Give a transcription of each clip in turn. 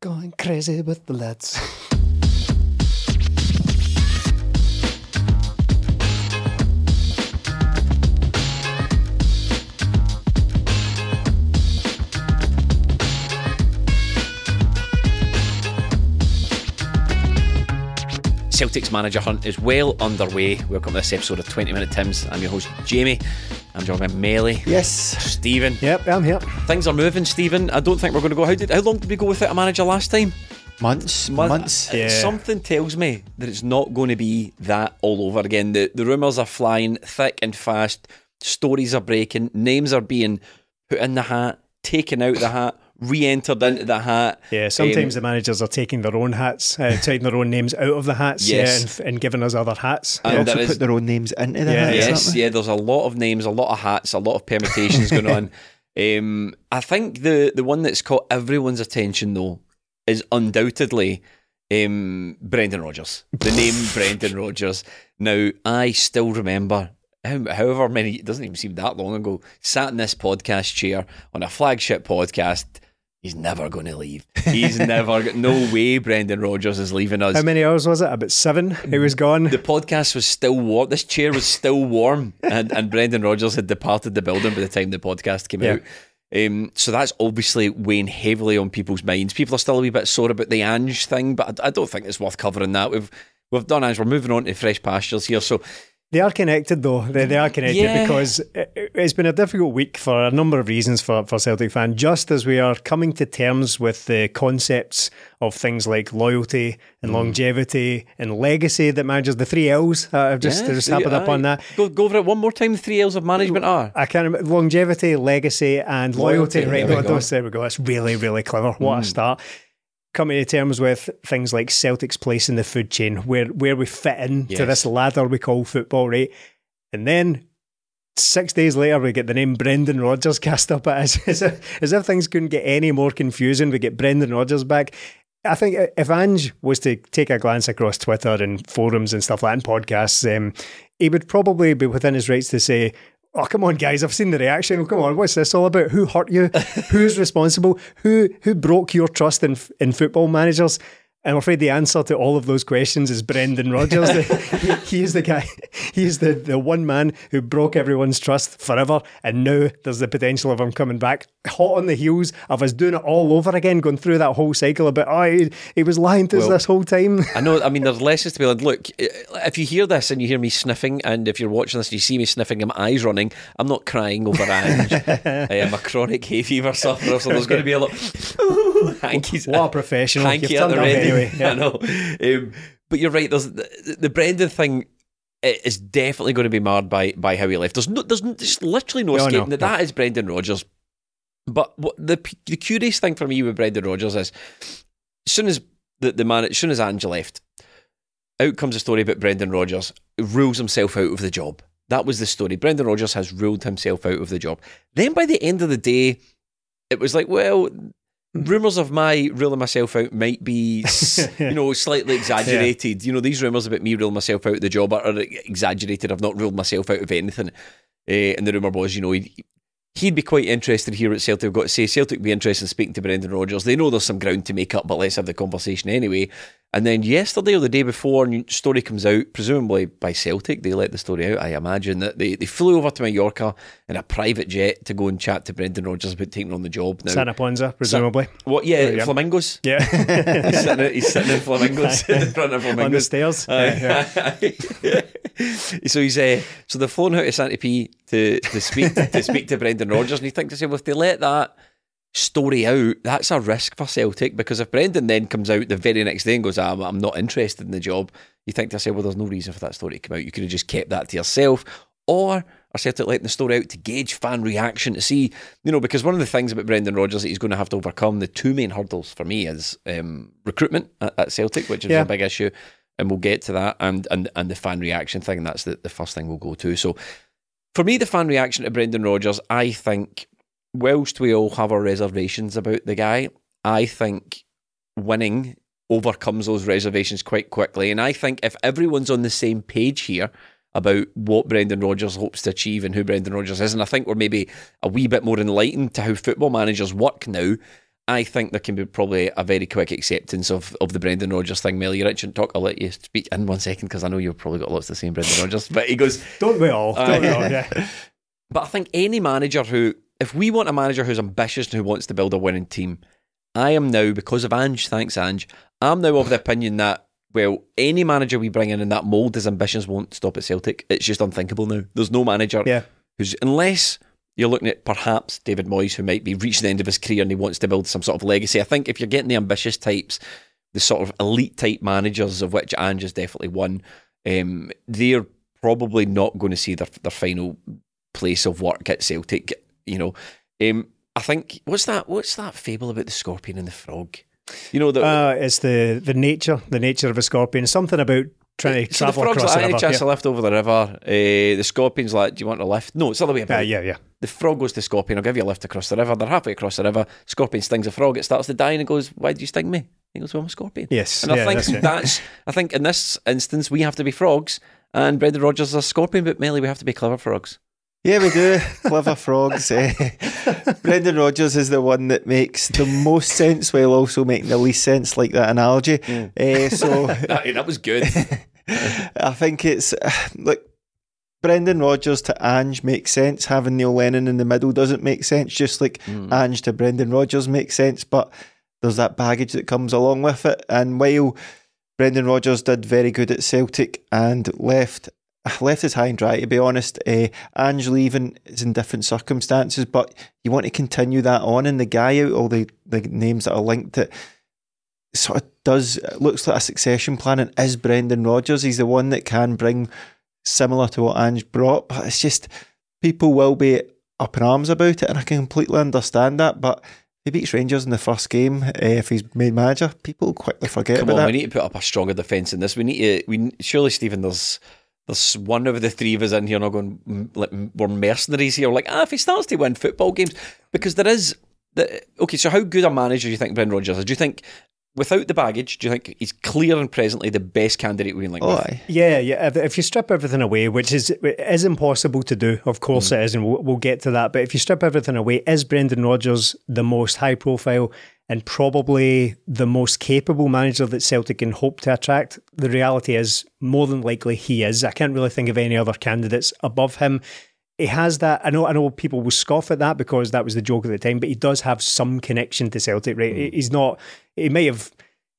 Going crazy with the lads. Celtics manager hunt is well underway. Welcome to this episode of 20 Minute Tims. I'm your host, Jamie. I'm joined by Melly. Yes. Stephen. Yep, I'm here. Things are moving, Stephen. I don't think we're going to go. How, did, how long did we go without a manager last time? Months, Month- months. uh, Something tells me that it's not going to be that all over again. The, the rumours are flying thick and fast. Stories are breaking. Names are being put in the hat, taken out the hat, re entered into the hat. Yeah, sometimes Um, the managers are taking their own hats, uh, taking their own names out of the hats, Yes. yeah, and, and giving us other hats. And They also is- put their own names into the Yeah, hats, Yes, yeah. There's a lot of names, a lot of hats, a lot of permutations going on. Um, I think the the one that's caught everyone's attention though is undoubtedly um, Brendan Rodgers. The name Brendan Rodgers. Now I still remember. However many, it doesn't even seem that long ago, sat in this podcast chair on a flagship podcast. He's never going to leave. He's never. got No way, Brendan Rodgers is leaving us How many hours was it? About seven. He was gone. the podcast was still warm. This chair was still warm, and, and Brendan Rodgers had departed the building by the time the podcast came Yeah. out. Um, so that's obviously weighing heavily on people's minds. People are still a wee bit sore about the Ange thing, but I, I don't think it's worth covering that. We've we've done Ange. We're moving on to fresh pastures here. So They are connected, though. They, they are connected Yeah. because it, it's been a difficult week for a number of reasons for, for Celtic fans. Just as we are coming to terms with the concepts of things like loyalty Mm. and longevity and legacy that managers, the three L's, uh, I've just, Yeah, just happened up aye. on that. Go, go over it one more time. The three L's of management are. I can't remember longevity, legacy, and loyalty. Loyalty, right, there we no. Mm. those, there we go. That's really, really clever. What a start. Coming to terms with things like Celtic's place in the food chain, where where we fit in to this ladder we call football, right? And then six days later, we get the name Brendan Rodgers cast up at us, as if, as if things couldn't get any more confusing. We get Brendan Rodgers back. I think if Ange was to take a glance across Twitter and forums and stuff like that and podcasts, um, he would probably be within his rights to say, Oh, come on, guys! I've seen the reaction. Come on, what's this all about? Who hurt you? Who's responsible? Who who broke your trust in in football managers? I'm afraid the answer to all of those questions is Brendan Rodgers. he, he is the guy. He is the, the one man who broke everyone's trust forever. And now there's the potential of him coming back hot on the heels of us doing it all over again, going through that whole cycle about, oh, he, he was lying to us this whole time. I know. I mean, there's lessons to be learned. Look, eh, if you hear this and you hear me sniffing, and if you're watching this and you see me sniffing and my eyes running, I'm not crying over Ange. I am a chronic hay fever sufferer, so there's going to be a lot. hankies. What a professional. Hanky You've at the ready. Anyway. Yeah. I know. Um, but you're right. There's the, the Brendan thing. Is definitely going to be marred by by how he left. There's no, there's, there's literally no No, escaping no, that. That is Brendan Rodgers. But what the the curious thing for me with Brendan Rodgers is, as soon as the the man, as soon as Ange left, out comes a story about Brendan Rodgers rules himself out of the job. That was the story. Brendan Rodgers has ruled himself out of the job. Then by the end of the day, it was like, well, rumours of my ruling myself out might be, you know, slightly exaggerated. You know, these rumours about me ruling myself out of the job are, are exaggerated. I've not ruled myself out of anything. Uh, and the rumour was, you know, he, he'd be quite interested here at Celtic. I've got to say, Celtic would be interested in speaking to Brendan Rodgers. They know there's some ground to make up, but let's have the conversation anyway. And then yesterday or the day before, new story comes out, presumably by Celtic. They let the story out. I imagine that they, they flew over to Mallorca in a private jet to go and chat to Brendan Rodgers about taking on the job. Now, Santa Ponsa, presumably. what? Yeah, yeah. flamingos. yeah. he's, sitting, he's sitting in flamingos in front of flamingos On the stairs. Aye. Yeah. so he's uh, so they've flown out to Santa P to to speak to speak to Brendan Rodgers, and you think to say, well, if they let that story out, that's a risk for Celtic because if Brendan then comes out the very next day and goes, I'm, I'm not interested in the job, you think to say, well, there's no reason for that story to come out. You could have just kept that to yourself, or are Celtic letting the story out to gauge fan reaction to see, you know, because one of the things about Brendan Rodgers that he's going to have to overcome, the two main hurdles for me is um, recruitment at, at Celtic, which is Yeah. a big issue, and we'll get to that, and and and the fan reaction thing, that's the, the first thing we'll go to. So for me, the fan reaction to Brendan Rodgers, I think, whilst we all have our reservations about the guy, I think winning overcomes those reservations quite quickly. And I think if everyone's on the same page here about what Brendan Rodgers hopes to achieve and who Brendan Rodgers is, and I think we're maybe a wee bit more enlightened to how football managers work now. I think there can be probably a very quick acceptance of, of the Brendan Rodgers thing. Mel, you're itching to talk. I'll let you speak in one second because I know you've probably got lots to say in Brendan Rodgers. But he goes, Don't we all? Don't we all? Yeah. but I think any manager who, if we want a manager who's ambitious and who wants to build a winning team, I am now, because of Ange, thanks Ange, I'm now of the opinion that, well, any manager we bring in in that mould, his ambitions won't stop at Celtic. It's just unthinkable now. There's no manager Yeah. who's, unless you're looking at perhaps David Moyes, who might be reaching the end of his career and he wants to build some sort of legacy. I think if you're getting the ambitious types, the sort of elite type managers, of which Ange is definitely one, um, they're probably not going to see their, their final place of work at Celtic. You know, um, I think what's that? What's that fable about the scorpion and the frog? You know, the, Uh, it's the, the nature, the nature of a scorpion. Something about trying to so the frog's across like, the any river. chance Yeah. to lift over the river? Uh, the scorpion's like, do you want a lift? No, it's the other way about. Uh, yeah, yeah. The frog goes to Scorpion, I'll give you a lift across the river. They're halfway across the river. Scorpion stings a frog, it starts to die, and it goes, Why did you sting me? He goes, Well, I'm a scorpion. Yes, And I yeah, think that's that's, I think in this instance, we have to be frogs, and Brendan Rodgers is a scorpion, but mainly we have to be clever frogs. Yeah, we do. Clever frogs. Eh. Brendan Rodgers is the one that makes the most sense while also making the least sense, like that analogy. Eh, so That, that was good. I think it's like Brendan Rodgers to Ange makes sense. Having Neil Lennon in the middle doesn't make sense. Just like Ange to Brendan Rodgers makes sense, but there's that baggage that comes along with it. And while Brendan Rodgers did very good at Celtic and left left us high and dry to be honest. Uh, Ange leaving is in different circumstances, but you want to continue that on, and the guy out all the the names that are linked it sort of does looks like a succession plan and is Brendan Rodgers. He's the one that can bring similar to what Ange brought, but it's just people will be up in arms about it, and I can completely understand that. But he beats Rangers in the first game, uh, if he's made manager, people quickly forget Come about on, that. we need to put up a stronger defence in this. We need to. We surely, Stephen. There's there's one of the three of us in here not going mm, like we're mercenaries here. Like ah, if he starts to win football games, because there is the okay. So how good a manager do you think Brendan Rodgers is? Do you think without the baggage, do you think he's clear and presently the best candidate we can link Oh, with? aye. Yeah, yeah. If, if you strip everything away, which is it is impossible to do, of course it is, and we'll, we'll get to that. But if you strip everything away, is Brendan Rodgers the most high profile and probably the most capable manager that Celtic can hope to attract? The reality is, more than likely, he is. I can't really think of any other candidates above him. He has that. I know. I know people will scoff at that because that was the joke at the time. But he does have some connection to Celtic, right? Hmm. He- He's not. He may have.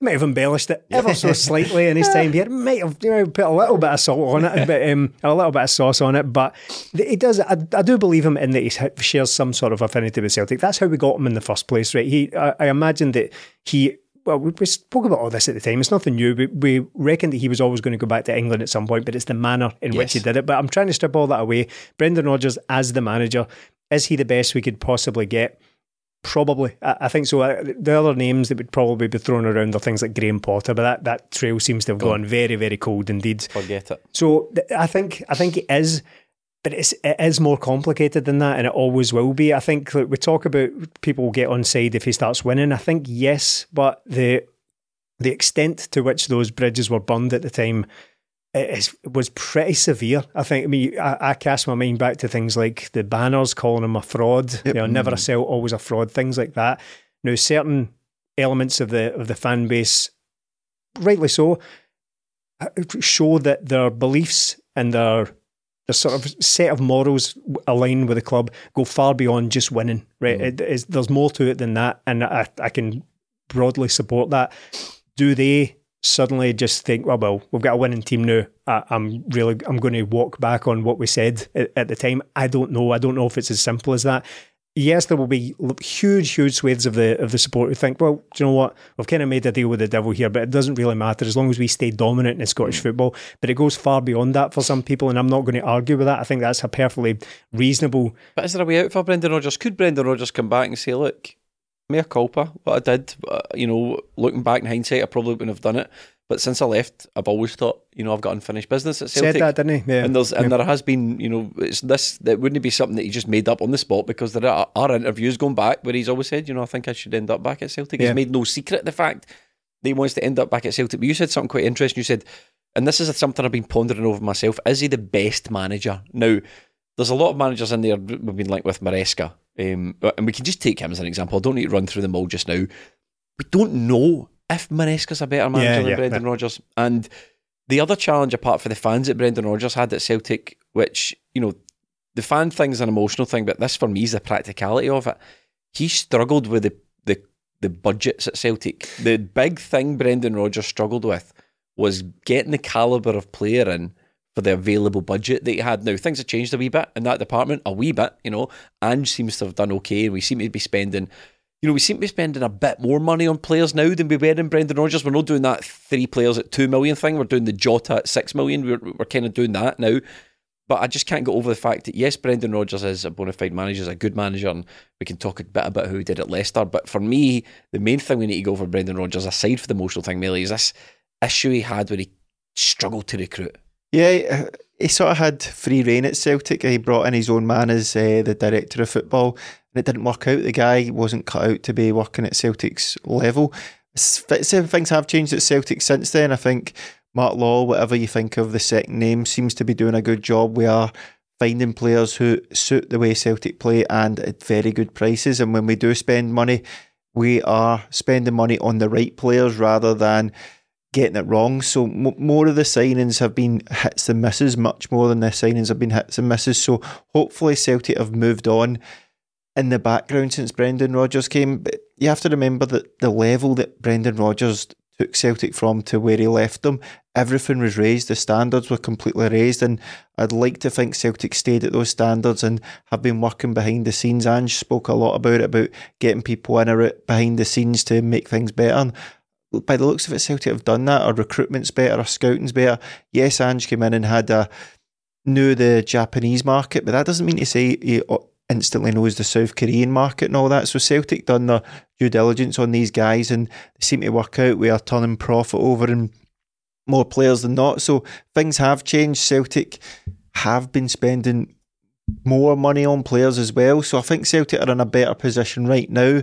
Might have embellished it ever so slightly in his time here. Might have you know, put a little bit of salt on it, but um, a little bit of sauce on it. But he does. I, I do believe him in that he shares some sort of affinity with Celtic. That's how we got him in the first place, right? He. I, I imagine that he. Well, we, we spoke about all this at the time. It's nothing new. We, we reckoned that he was always going to go back to England at some point, but it's the manner in which he did it. But I'm trying to strip all that away. Brendan Rodgers as the manager, is he the best we could possibly get? Probably, I, I think so. The other names that would probably be thrown around are things like Graham Potter, but that, that trail seems to have gone very, very cold indeed. Forget it. So th- I think I think it is, but it's it is more complicated than that, and it always will be. I think we talk about people get on side if he starts winning. I think yes, but the the extent to which those bridges were burned at the time it was pretty severe. I think. I mean, I, I, cast my mind back to things like the banners calling him a fraud. Yep. You know, never a mm. sell, always a fraud. Things like that. Now, certain elements of the of the fan base, rightly so, uh, show that their beliefs and their the sort of set of morals aligned with the club go far beyond just winning. Right, mm. there's more to it than that, and I, I can broadly support that. Do they suddenly just think, well, well, we've got a winning team now. I, am really, I'm going to walk back on what we said at, at, the time. I don't know. I don't know if it's as simple as that. Yes, there will be huge, huge swathes of the of the support who think, well, do you know what? We've kind of made a deal with the devil here, but it doesn't really matter as long as we stay dominant in Scottish mm. football. But it goes far beyond that for some people, and I'm not going to argue with that. I think that's a perfectly reasonable. But is there a way out for Brendan Rodgers? Could Brendan Rodgers come back and say, look, mea culpa, what I did, uh, you know, looking back in hindsight, I probably wouldn't have done it. But since I left, I've always thought, you know, I've got unfinished business at Celtic. Said that, didn't he? Yeah. And there's and yeah. there has been, you know, it's this. That wouldn't be something that he just made up on the spot because there are, are interviews going back where he's always said, you know, I think I should end up back at Celtic. Yeah. He's made no secret the fact that he wants to end up back at Celtic. But you said something quite interesting. You said, and this is something I've been pondering over myself: is he the best manager now? There's a lot of managers in there. We've been like with Maresca, um, and we can just take him as an example. I don't need to run through them all just now. We don't know if Maresca's a better manager yeah, than yeah, Brendan yeah. Rodgers. And the other challenge, apart from the fans that Brendan Rodgers had at Celtic, which, you know, the fan thing's an emotional thing, but this for me is the practicality of it. He struggled with the, the, the budgets at Celtic. The big thing Brendan Rodgers struggled with was getting the calibre of player in for the available budget that he had. Now, things have changed a wee bit in that department, a wee bit, you know. Ange seems to have done okay, and we seem to be spending you know, we seem to be spending a bit more money on players now than we were in Brendan Rodgers. We're not doing that three players at two million thing. We're doing the Jota at six million. We're, we're kind of doing that now. But I just can't get over the fact that yes, Brendan Rodgers is a bona fide manager, is a good manager, and we can talk a bit about who he did at Leicester. But for me, the main thing we need to go for Brendan Rodgers, aside from the emotional thing, Melly, is this issue he had where he struggled to recruit. Yeah, he sort of had free reign at Celtic. He brought in his own man as uh, the director of football, and it didn't work out. The guy wasn't cut out to be working at Celtic's level. Things have changed at Celtic since then. I think Mark Lawwell, whatever you think of the second name, seems to be doing a good job. We are finding players who suit the way Celtic play and at very good prices. And when we do spend money, we are spending money on the right players rather than getting it wrong. So m- more of the signings have been hits and misses, much more than the signings have been hits and misses. So hopefully Celtic have moved on in the background since Brendan Rodgers came. But you have to remember that the level that Brendan Rodgers took Celtic from to where he left them, everything was raised. The standards were completely raised, and I'd like to think Celtic stayed at those standards and have been working behind the scenes. Ange spoke a lot about it, about getting people in or behind the scenes to make things better by the looks of it, Celtic have done that. Our recruitment's better, our scouting's better. Yes, Ange came in and had a knew the Japanese market, but that doesn't mean to say he uh, instantly knows the South Korean market and all that. So Celtic done their due diligence on these guys and they seem to work out. We are turning profit over and more players than not. So things have changed. Celtic have been spending more money on players as well. So I think Celtic are in a better position right now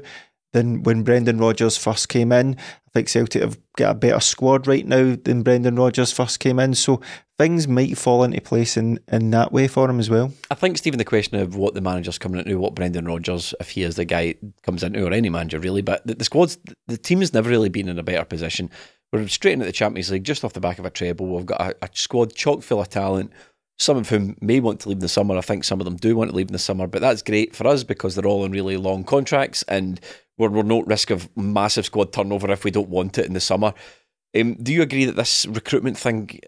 than when Brendan Rodgers first came in. I think Celtic have got a better squad right now than Brendan Rodgers first came in. So things might fall into place in, in that way for him as well. I think, Stephen, the question of what the manager's coming into, what Brendan Rodgers, if he is the guy, comes into, or any manager really, but the, the squad's, the team has never really been in a better position. We're straight into the Champions League just off the back of a treble. We've got a, a squad chock full of talent some of whom may want to leave in the summer. I think some of them do want to leave in the summer, but that's great for us because they're all on really long contracts and we're, we're no risk of massive squad turnover if we don't want it in the summer. Um, do you agree that this recruitment thing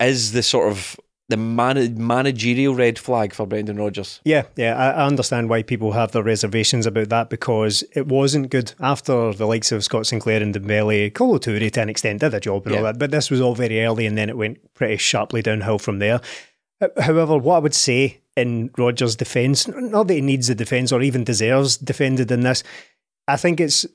is the sort of the man- managerial red flag for Brendan Rodgers? Yeah, yeah, I understand why people have their reservations about that because it wasn't good after the likes of Scott Sinclair and Dembele. Kolo Touré to an extent did a job and yeah. all that, but this was all very early and then it went pretty sharply downhill from there. However, what I would say in Rodgers' defence, not that he needs the defence or even deserves defended in this, I think it's.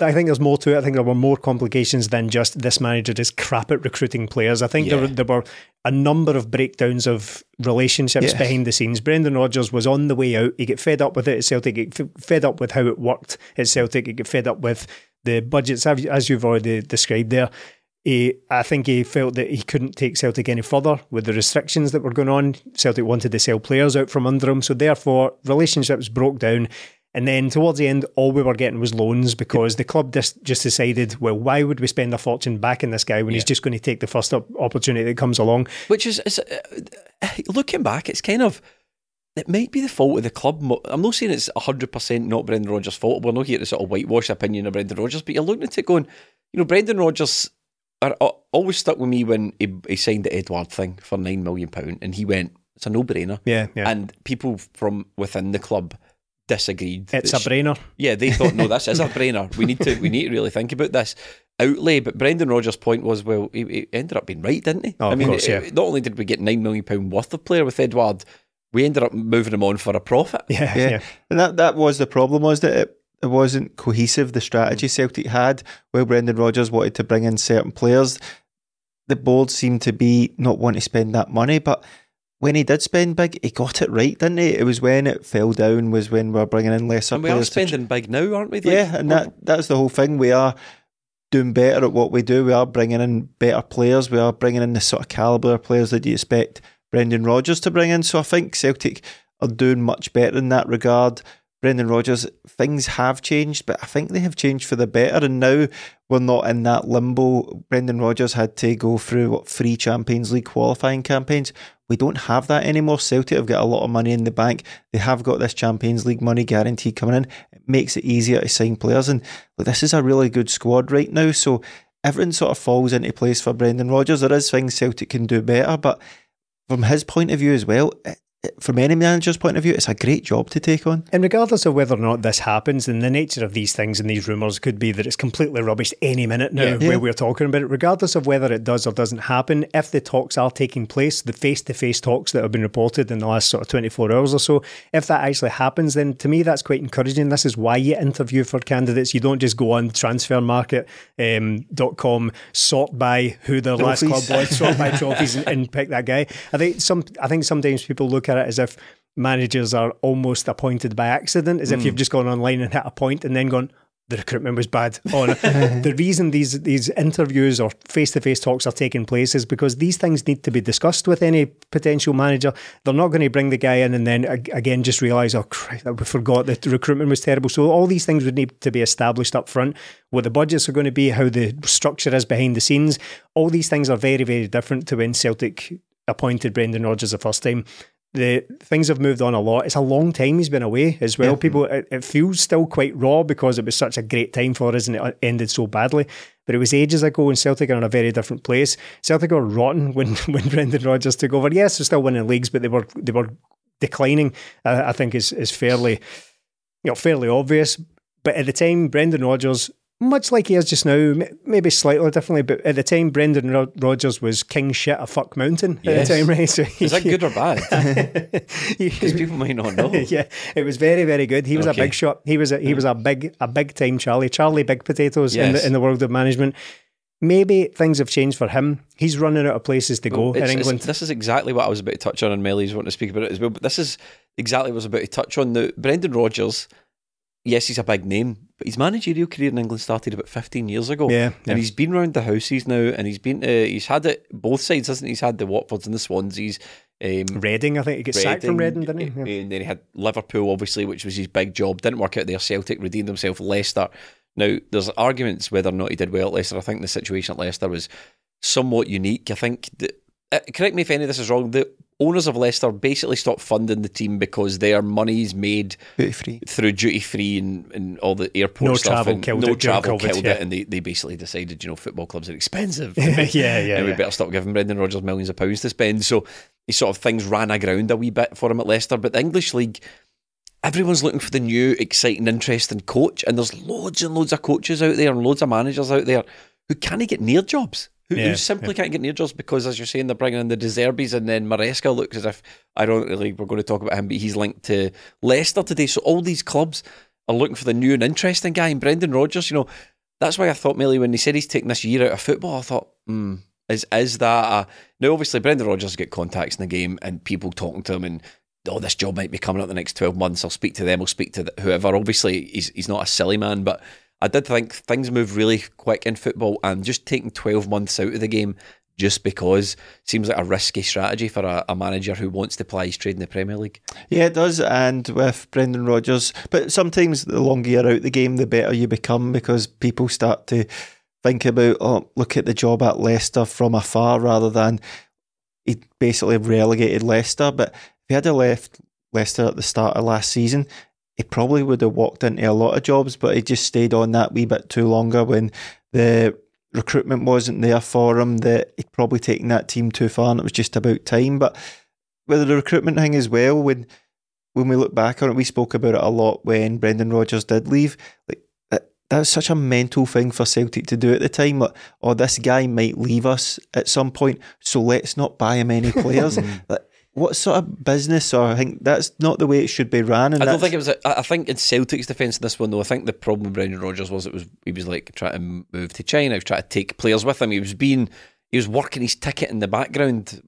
I think there's more to it. I think there were more complications than just this manager is crap at recruiting players. I think yeah. there, there were a number of breakdowns of relationships behind the scenes. Brendan Rodgers was on the way out. He get fed up with it at Celtic. He get fed up with how it worked at Celtic. He get fed up with the budgets, as you've already described there. He, I think he felt that he couldn't take Celtic any further with the restrictions that were going on. Celtic wanted to sell players out from under him, so therefore relationships broke down. And then towards the end, all we were getting was loans because the club just, just decided, well, why would we spend a fortune backing this guy when he's just going to take the first op- opportunity that comes along? Which is, is uh, looking back, it's kind of it might be the fault of the club. I'm not saying it's 100% not Brendan Rodgers' fault. We're not here to sort of whitewash opinion of Brendan Rodgers, but you're looking at it going, you know, Brendan Rodgers are, are always stuck with me when he, he signed the Edouard thing for £9 million and he went, it's a no brainer. Yeah, yeah. And people from within the club disagreed. It's a brainer. Yeah, they thought, no, this is a brainer. We need to we need to really think about this outlay. But Brendan Rodgers' point was, well, he, he ended up being right, didn't he? Oh, I mean, course, yeah. it, not only did we get nine million pound worth of player with Edouard, we ended up moving him on for a profit. Yeah, Yeah. yeah. And that, that was the problem, was that it, it wasn't cohesive, the strategy mm. Celtic had. While Brendan Rodgers wanted to bring in certain players, the board seemed to be not wanting to spend that money. But when he did spend big, he got it right, didn't he? It was when it fell down, was when we are bringing in lesser And we are players. to tr- spending big now, aren't we? Like, yeah, and that that's the whole thing. We are doing better at what we do. We are bringing in better players. We are bringing in the sort of calibre of players that you expect Brendan Rodgers to bring in. So I think Celtic are doing much better in that regard. Brendan Rodgers, things have changed, but I think they have changed for the better. And now we're not in that limbo. Brendan Rodgers had to go through what three Champions League qualifying campaigns. We don't have that anymore. Celtic have got a lot of money in the bank. They have got this Champions League money guaranteed coming in. It makes it easier to sign players. And look, this is a really good squad right now. So everything sort of falls into place for Brendan Rodgers. There is things Celtic can do better, but from his point of view as well, from any manager's point of view, it's a great job to take on. And regardless of whether or not this happens, and the nature of these things and these rumours could be that it's completely rubbish any minute now Yeah. where Yeah. we're talking about it, regardless of whether it does or doesn't happen, if the talks are taking place, the face to face talks that have been reported in the last sort of 24 hours or so, if that actually happens, then to me that's quite encouraging. This is why you interview for candidates. You don't just go on transfermarket.com, um, dot com, sort by who their last club Trophies. was, sort by trophies and, and pick that guy. I think some I think sometimes people look at it as if managers are almost appointed by accident, as if hmm. you've just gone online and hit a point and then gone, the recruitment was bad. Oh, no. the reason these these interviews or face to face talks are taking place is because these things need to be discussed with any potential manager. They're not going to bring the guy in and then again just realise, oh, Christ, we forgot that the recruitment was terrible. So all these things would need to be established up front. What the budgets are going to be, how the structure is behind the scenes. All these things are very very different to when Celtic appointed Brendan Rodgers the first time the things have moved on a lot. It's a long time he's been away as well. People, it, it feels still quite raw because it was such a great time for us and it ended so badly. But it was ages ago, and Celtic are in a very different place. Celtic were rotten when when Brendan Rodgers took over. Yes, they're still winning leagues, but they were they were declining. Uh, I think is is fairly, you know, fairly obvious. But at the time, Brendan Rodgers. Much like he is just now, maybe slightly differently, but at the time, Brendan Ro- Rodgers was king shit a fuck mountain Yes. at the time, right? So Is that good or bad? Because people might not know. yeah, it was very, very good. He was Okay. a big shot. He was a, he was a mm. big a big time Charlie. Charlie Big Potatoes in the in the world of management. Maybe things have changed for him. He's running out of places to go in England. this is exactly what I was about to touch on, and Melly's wanting to speak about it as well. But this is exactly what I was about to touch on. Now, Brendan Rodgers, yes, he's a big name, but his managerial career in England started about 15 years ago. Yeah, yeah. And he's been round the houses now, and he's been to, he's had it both sides, hasn't he? He's had the Watfords and the Swanseas. Um, Reading, I think he got sacked from Reading, didn't he? uh, Yeah. And then he had Liverpool, obviously, which was his big job. Didn't work out there. Celtic redeemed himself. Leicester. Now, there's arguments whether or not he did well at Leicester. I think the situation at Leicester was somewhat unique. I think that, uh, correct me if any of this is wrong. The owners of Leicester basically stopped funding the team because their money is made Duty free. through duty free and, and all the airport No stuff. travel and killed no it during travel COVID, killed yeah. it, and they, they basically decided, you know, football clubs are expensive. yeah, yeah, and we yeah. better stop giving Brendan Rodgers millions of pounds to spend. So he sort of things ran aground a wee bit for him at Leicester. But the English League, everyone's looking for the new, exciting, interesting coach. And there's loads and loads of coaches out there and loads of managers out there who can't get near jobs. Who, who Yeah, simply can't get near jobs because, as you're saying, they're bringing in the De Zerbis and then Maresca looks as if, ironically, we're going to talk about him, but he's linked to Leicester today. So all these clubs are looking for the new and interesting guy. And Brendan Rodgers, you know, that's why I thought, Millie, when he said he's taking this year out of football, I thought, hmm, is is that a. Now, obviously, Brendan Rodgers get contacts in the game and people talking to him and, oh, this job might be coming up the next 12 months. I'll speak to them, I'll speak to whoever. Obviously, he's, he's not a silly man, but I did think things move really quick in football, and just taking 12 months out of the game just because seems like a risky strategy for a, a, manager who wants to play his trade in the Premier League. Yeah, it does. And with Brendan Rodgers, but sometimes the longer you're out of the game, the better you become because people start to think about, oh, look at the job at Leicester from afar rather than he basically relegated Leicester. But if he had left Leicester at the start of last season, he probably would have walked into a lot of jobs, but he just stayed on that wee bit too longer when the recruitment wasn't there for him, that he'd probably taken that team too far and it was just about time. But with the recruitment thing as well, when when we look back on it, we spoke about it a lot when Brendan Rodgers did leave. Like that, that was such a mental thing for Celtic to do at the time. Like, oh, this guy might leave us at some point, so let's not buy him any players. Mm. like, what sort of business or I think that's not the way it should be ran. And I don't think it was. A, I think in Celtic's defence in this one though, I think the problem with Brendan Rodgers was it was he was like trying to move to China, he was trying to take players with him. He was being he was working his ticket in the background,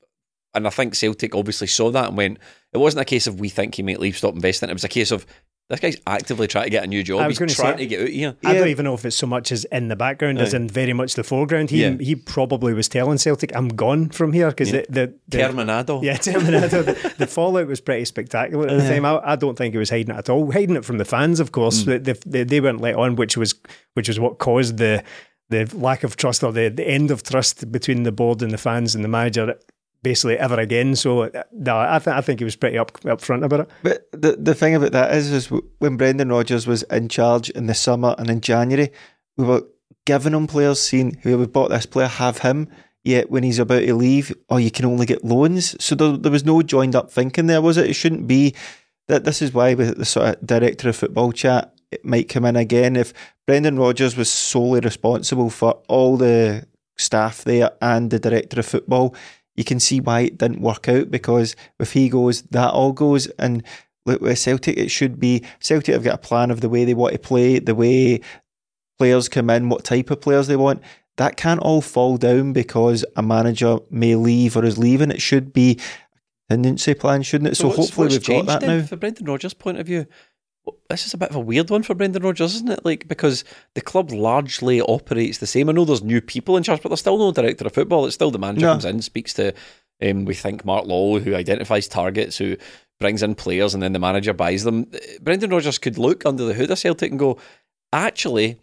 and I think Celtic obviously saw that and went. It wasn't a case of we think he might leave, stop investing. It was a case of this guy's actively trying to get a new job. He's trying say, to get out here. I don't even know if it's so much as in the background as in very much the foreground. He yeah. he probably was telling Celtic, "I'm gone from here" because yeah. the, the, the Terminado. Yeah, Terminado. the, the, fallout was pretty spectacular at the time. I, I, don't think he was hiding it at all. Hiding it from the fans, of course. Mm. They, they, they weren't let on, which was which was what caused the the lack of trust or the, the end of trust between the board and the fans and the manager basically ever again. So uh, no, I, th- I think he was pretty up upfront about it. But the the thing about that is, is when Brendan Rodgers was in charge in the summer and in January, we were giving him players, saying who we bought this player, have him. Yet when he's about to leave, oh, you can only get loans. So there, there was no joined up thinking there, was it? It shouldn't be. That this is why with the sort of director of football chat, it might come in again. If Brendan Rodgers was solely responsible for all the staff there and the director of football, you can see why it didn't work out because if he goes, that all goes. And look, with Celtic, it should be Celtic have got a plan of the way they want to play, the way players come in, what type of players they want. That can't all fall down because a manager may leave or is leaving. It should be a contingency plan, shouldn't it? So, so hopefully we've got that now. From Brendan Rodgers' point of view, this is a bit of a weird one for Brendan Rodgers, isn't it? Like because the club largely operates the same. I know there's new people in charge, but there's still no director of football. It's still the manager no. comes in, speaks to um, we think Mark Lawwell, who identifies targets, who brings in players, and then the manager buys them. Brendan Rodgers could look under the hood of Celtic and go, actually,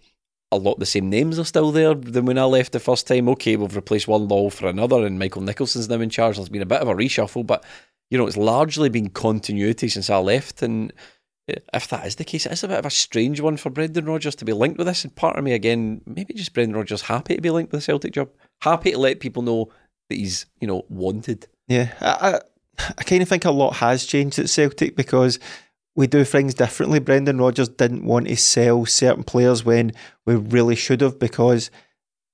a lot of the same names are still there than when I left the first time. Okay, we've replaced one Law for another, and Michael Nicholson's now in charge. There's been a bit of a reshuffle, but you know, it's largely been continuity since I left, and if that is the case, it is a bit of a strange one for Brendan Rodgers to be linked with this. And part of me, again, maybe just Brendan Rodgers happy to be linked with the Celtic job, happy to let people know that he's, you know, wanted. Yeah, I, I, I kind of think a lot has changed at Celtic because we do things differently. Brendan Rodgers didn't want to sell certain players when we really should have because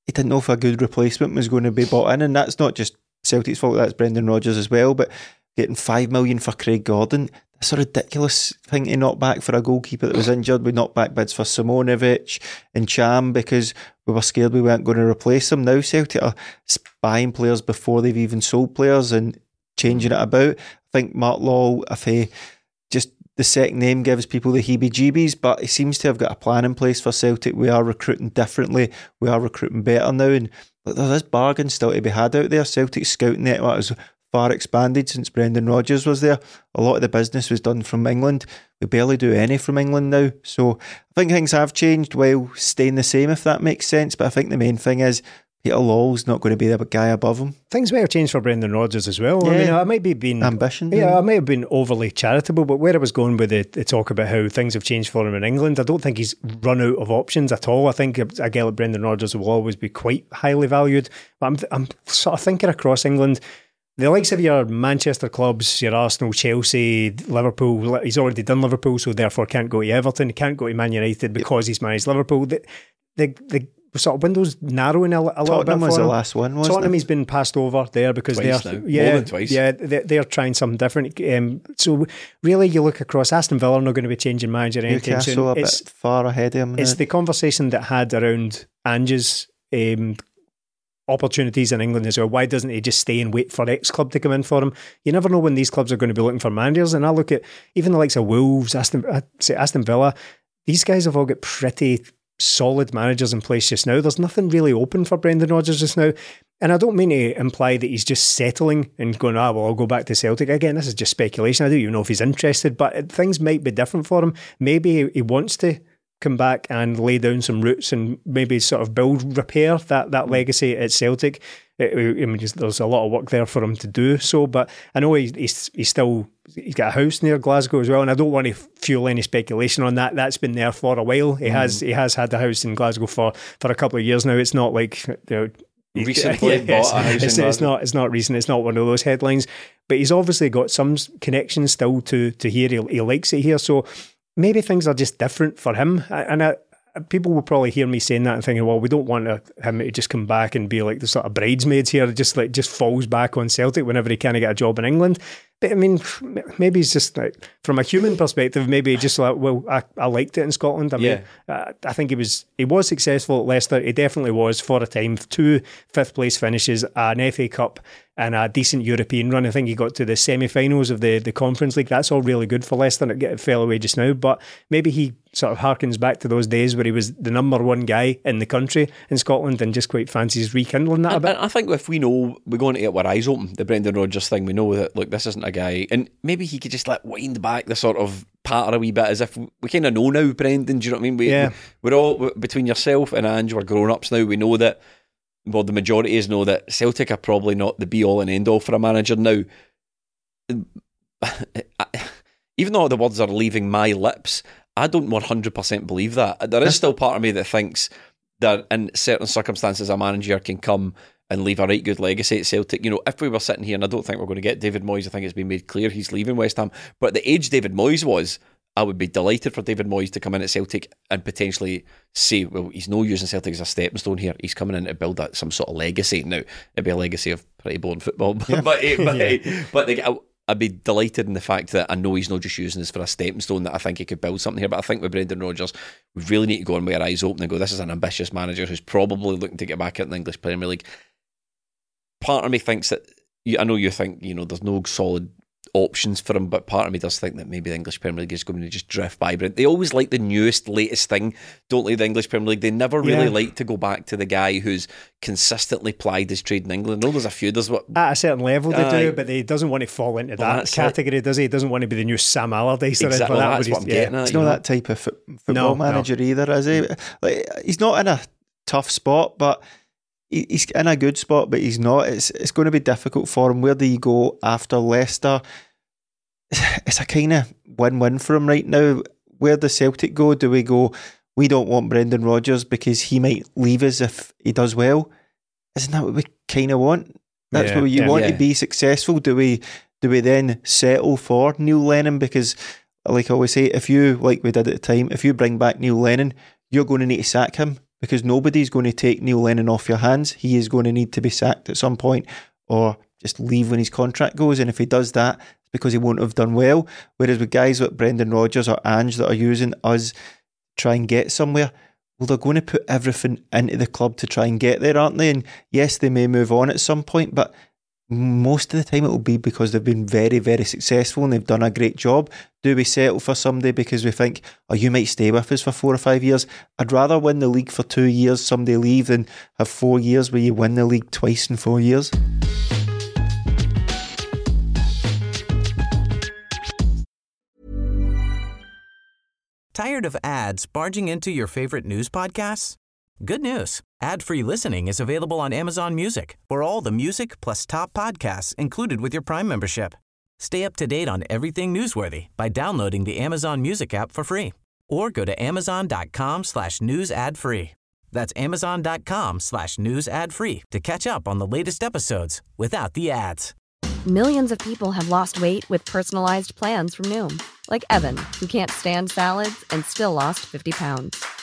he didn't know if a good replacement was going to be bought in. And that's not just Celtic's fault, that's Brendan Rodgers as well. But getting five million for Craig Gordon, it's a ridiculous thing to knock back for a goalkeeper that was injured. We knocked back bids for Simunovic and Cham because we were scared we weren't going to replace them. Now Celtic are buying players before they've even sold players and changing it about. I think Mark Lawwell, if he just the second name gives people the heebie-jeebies, but he seems to have got a plan in place for Celtic. We are recruiting differently. We are recruiting better now, and there's bargain still to be had out there. Celtic's scouting network is far expanded since Brendan Rodgers was there. A lot of the business was done from England. We barely do any from England now. So I think things have changed while staying the same, if that makes sense. But I think the main thing is Peter Lawwell's not going to be the guy above him. Things may have changed for Brendan Rodgers as well. Yeah. I mean, I might be being ambition. Yeah, I may have been overly charitable, but where I was going with the, the, talk about how things have changed for him in England, I don't think he's run out of options at all. I think a guy like Brendan Rodgers will always be quite highly valued. But I'm, I'm sort of thinking across England the likes of your Manchester clubs, your Arsenal, Chelsea, Liverpool, he's already done Liverpool, so therefore can't go to Everton, he can't go to Man United because he's managed Liverpool. The, the, the sort of windows narrowing a, a little Tottenham bit. was the last one, wasn't Tottenham, it? he's been passed over there because twice they're now. yeah, twice. yeah, they're, they're, trying something different. Um, so really, you look across Aston Villa are not going to be changing manager anytime soon. a it's, bit far ahead of him. It's the conversation that had around Ange's um, opportunities in England as well. Why doesn't he just stay and wait for X club to come in for him? You never know when these clubs are going to be looking for managers. And I look at even the likes of Wolves, Aston, say Aston Villa. These guys have all got pretty solid managers in place just now. There's nothing really open for Brendan Rodgers just now. And I don't mean to imply that he's just settling and going, ah, well, I'll go back to Celtic. Again, this is just speculation. I don't even know if he's interested, but things might be different for him. Maybe he wants to come back and lay down some roots and maybe sort of build, repair that, that legacy at Celtic. I mean, there's a lot of work there for him to do so, but I know he's, he's, he's still he's got a house near Glasgow as well, and I don't want to fuel any speculation on that. That's been there for a while. He mm. has he has had the house in Glasgow for, for a couple of years now. It's not like you know, recently yeah, bought a house. It's, it's not. It's not recent. It's not one of those headlines. But he's obviously got some connections still to to here. He, he likes it here. So maybe things are just different for him. And I, people will probably hear me saying that and thinking, well, we don't want him to just come back and be like the sort of bridesmaids here, just like just falls back on Celtic whenever he kind of get a job in England. But I mean, maybe it's just like from a human perspective, maybe just like, well, I, I liked it in Scotland. I mean, yeah. uh, I think he was he was successful at Leicester. He definitely was for a time. Two fifth place finishes, an FA Cup, and a decent European run. I think he got to the semi-finals of the the Conference League. That's all really good for Leicester. It fell away just now, but maybe he sort of harkens back to those days where he was the number one guy in the country in Scotland and just quite fancies rekindling that a bit. I think if we know we're going to get our eyes open, the Brendan Rodgers thing, we know that look, this isn't a guy, and maybe he could just like wind back the sort of patter a wee bit as if we kind of know now, Brendan. Do you know what I mean? We, yeah. We're all between yourself and Ange, we're grown ups now. We know that. Well, the majority is know that Celtic are probably not the be all and end all for a manager now. Even though the words are leaving my lips, I don't 100% believe that. There is still part of me that thinks that in certain circumstances a manager can come and leave a right good legacy at Celtic. You know, if we were sitting here, and I don't think we're going to get David Moyes, I think it's been made clear he's leaving West Ham. But the age David Moyes was, I would be delighted for David Moyes to come in at Celtic and potentially say, well, he's no using Celtic as a stepping stone here. He's coming in to build that, some sort of legacy. Now, it'd be a legacy of pretty boring football, but yeah. but, eh, but, eh, yeah. but the, I'd be delighted in the fact that I know he's not just using this for a stepping stone, that I think he could build something here. But I think with Brendan Rodgers, we really need to go in with our eyes open and go, this is an ambitious manager who's probably looking to get back into the English Premier League. Part of me thinks that, I know you think, you know, there's no solid options for him, but part of me does think that maybe the English Premier League is going to just drift by. But they always like the newest, latest thing, don't they? The English Premier League. They never really yeah. like to go back to the guy who's consistently plied his trade in England. I know there's a few. There's what at a certain level they uh, do, but he doesn't want to fall into well, that category, it. does he? He doesn't want to be the new Sam Allardyce or exactly, well, That's what I'm getting at. He's not that type of football no, manager no. either, is he? Like, he's not in a tough spot, but he's in a good spot, but he's not. It's it's going to be difficult for him. Where do you go after Leicester? it's a kind of win-win for him right now. Where does Celtic go? Do we go? We don't want Brendan Rodgers because he might leave us if he does well. Isn't that what we kind of want? That's yeah, what you yeah, want yeah. to be successful. Do we? Do we then settle for Neil Lennon? Because, like I always say, if you like we did at the time, if you bring back Neil Lennon, you're going to need to sack him because nobody's going to take Neil Lennon off your hands. He is going to need to be sacked at some point or just leave when his contract goes. And if he does that, it's because he won't have done well. Whereas with guys like Brendan Rodgers or Ange that are using us try and get somewhere, well, they're going to put everything into the club to try and get there, aren't they? And yes, they may move on at some point, but most of the time it will be because they've been very, very successful and they've done a great job. Do we settle for somebody because we think, oh, you might stay with us for four or five years? I'd rather win the league for two years, somebody leave, than have four years where you win the league twice in four years. Tired of ads barging into your favorite news podcasts? Good news. Ad-free listening is available on Amazon Music for all the music plus top podcasts included with your Prime membership. Stay up to date on everything newsworthy by downloading the Amazon Music app for free or go to amazon.com slash news ad free. That's amazon.com slash news ad free to catch up on the latest episodes without the ads. Millions of people have lost weight with personalized plans from Noom like Evan, who can't stand salads and still lost 50 pounds.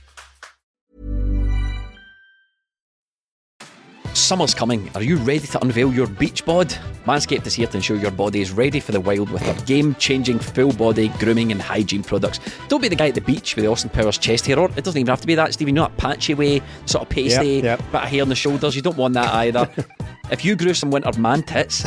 Summer's coming. Are you ready to unveil your beach bod? Manscaped is here to ensure your body is ready for the wild with their game changing full body grooming and hygiene products. Don't be the guy at the beach with the Austin Powers chest hair, or it doesn't even have to be that. You know that patchy way, sort of pasty, Yep, yep. bit of hair on the shoulders. You don't want that either. if you grew some winter man tits,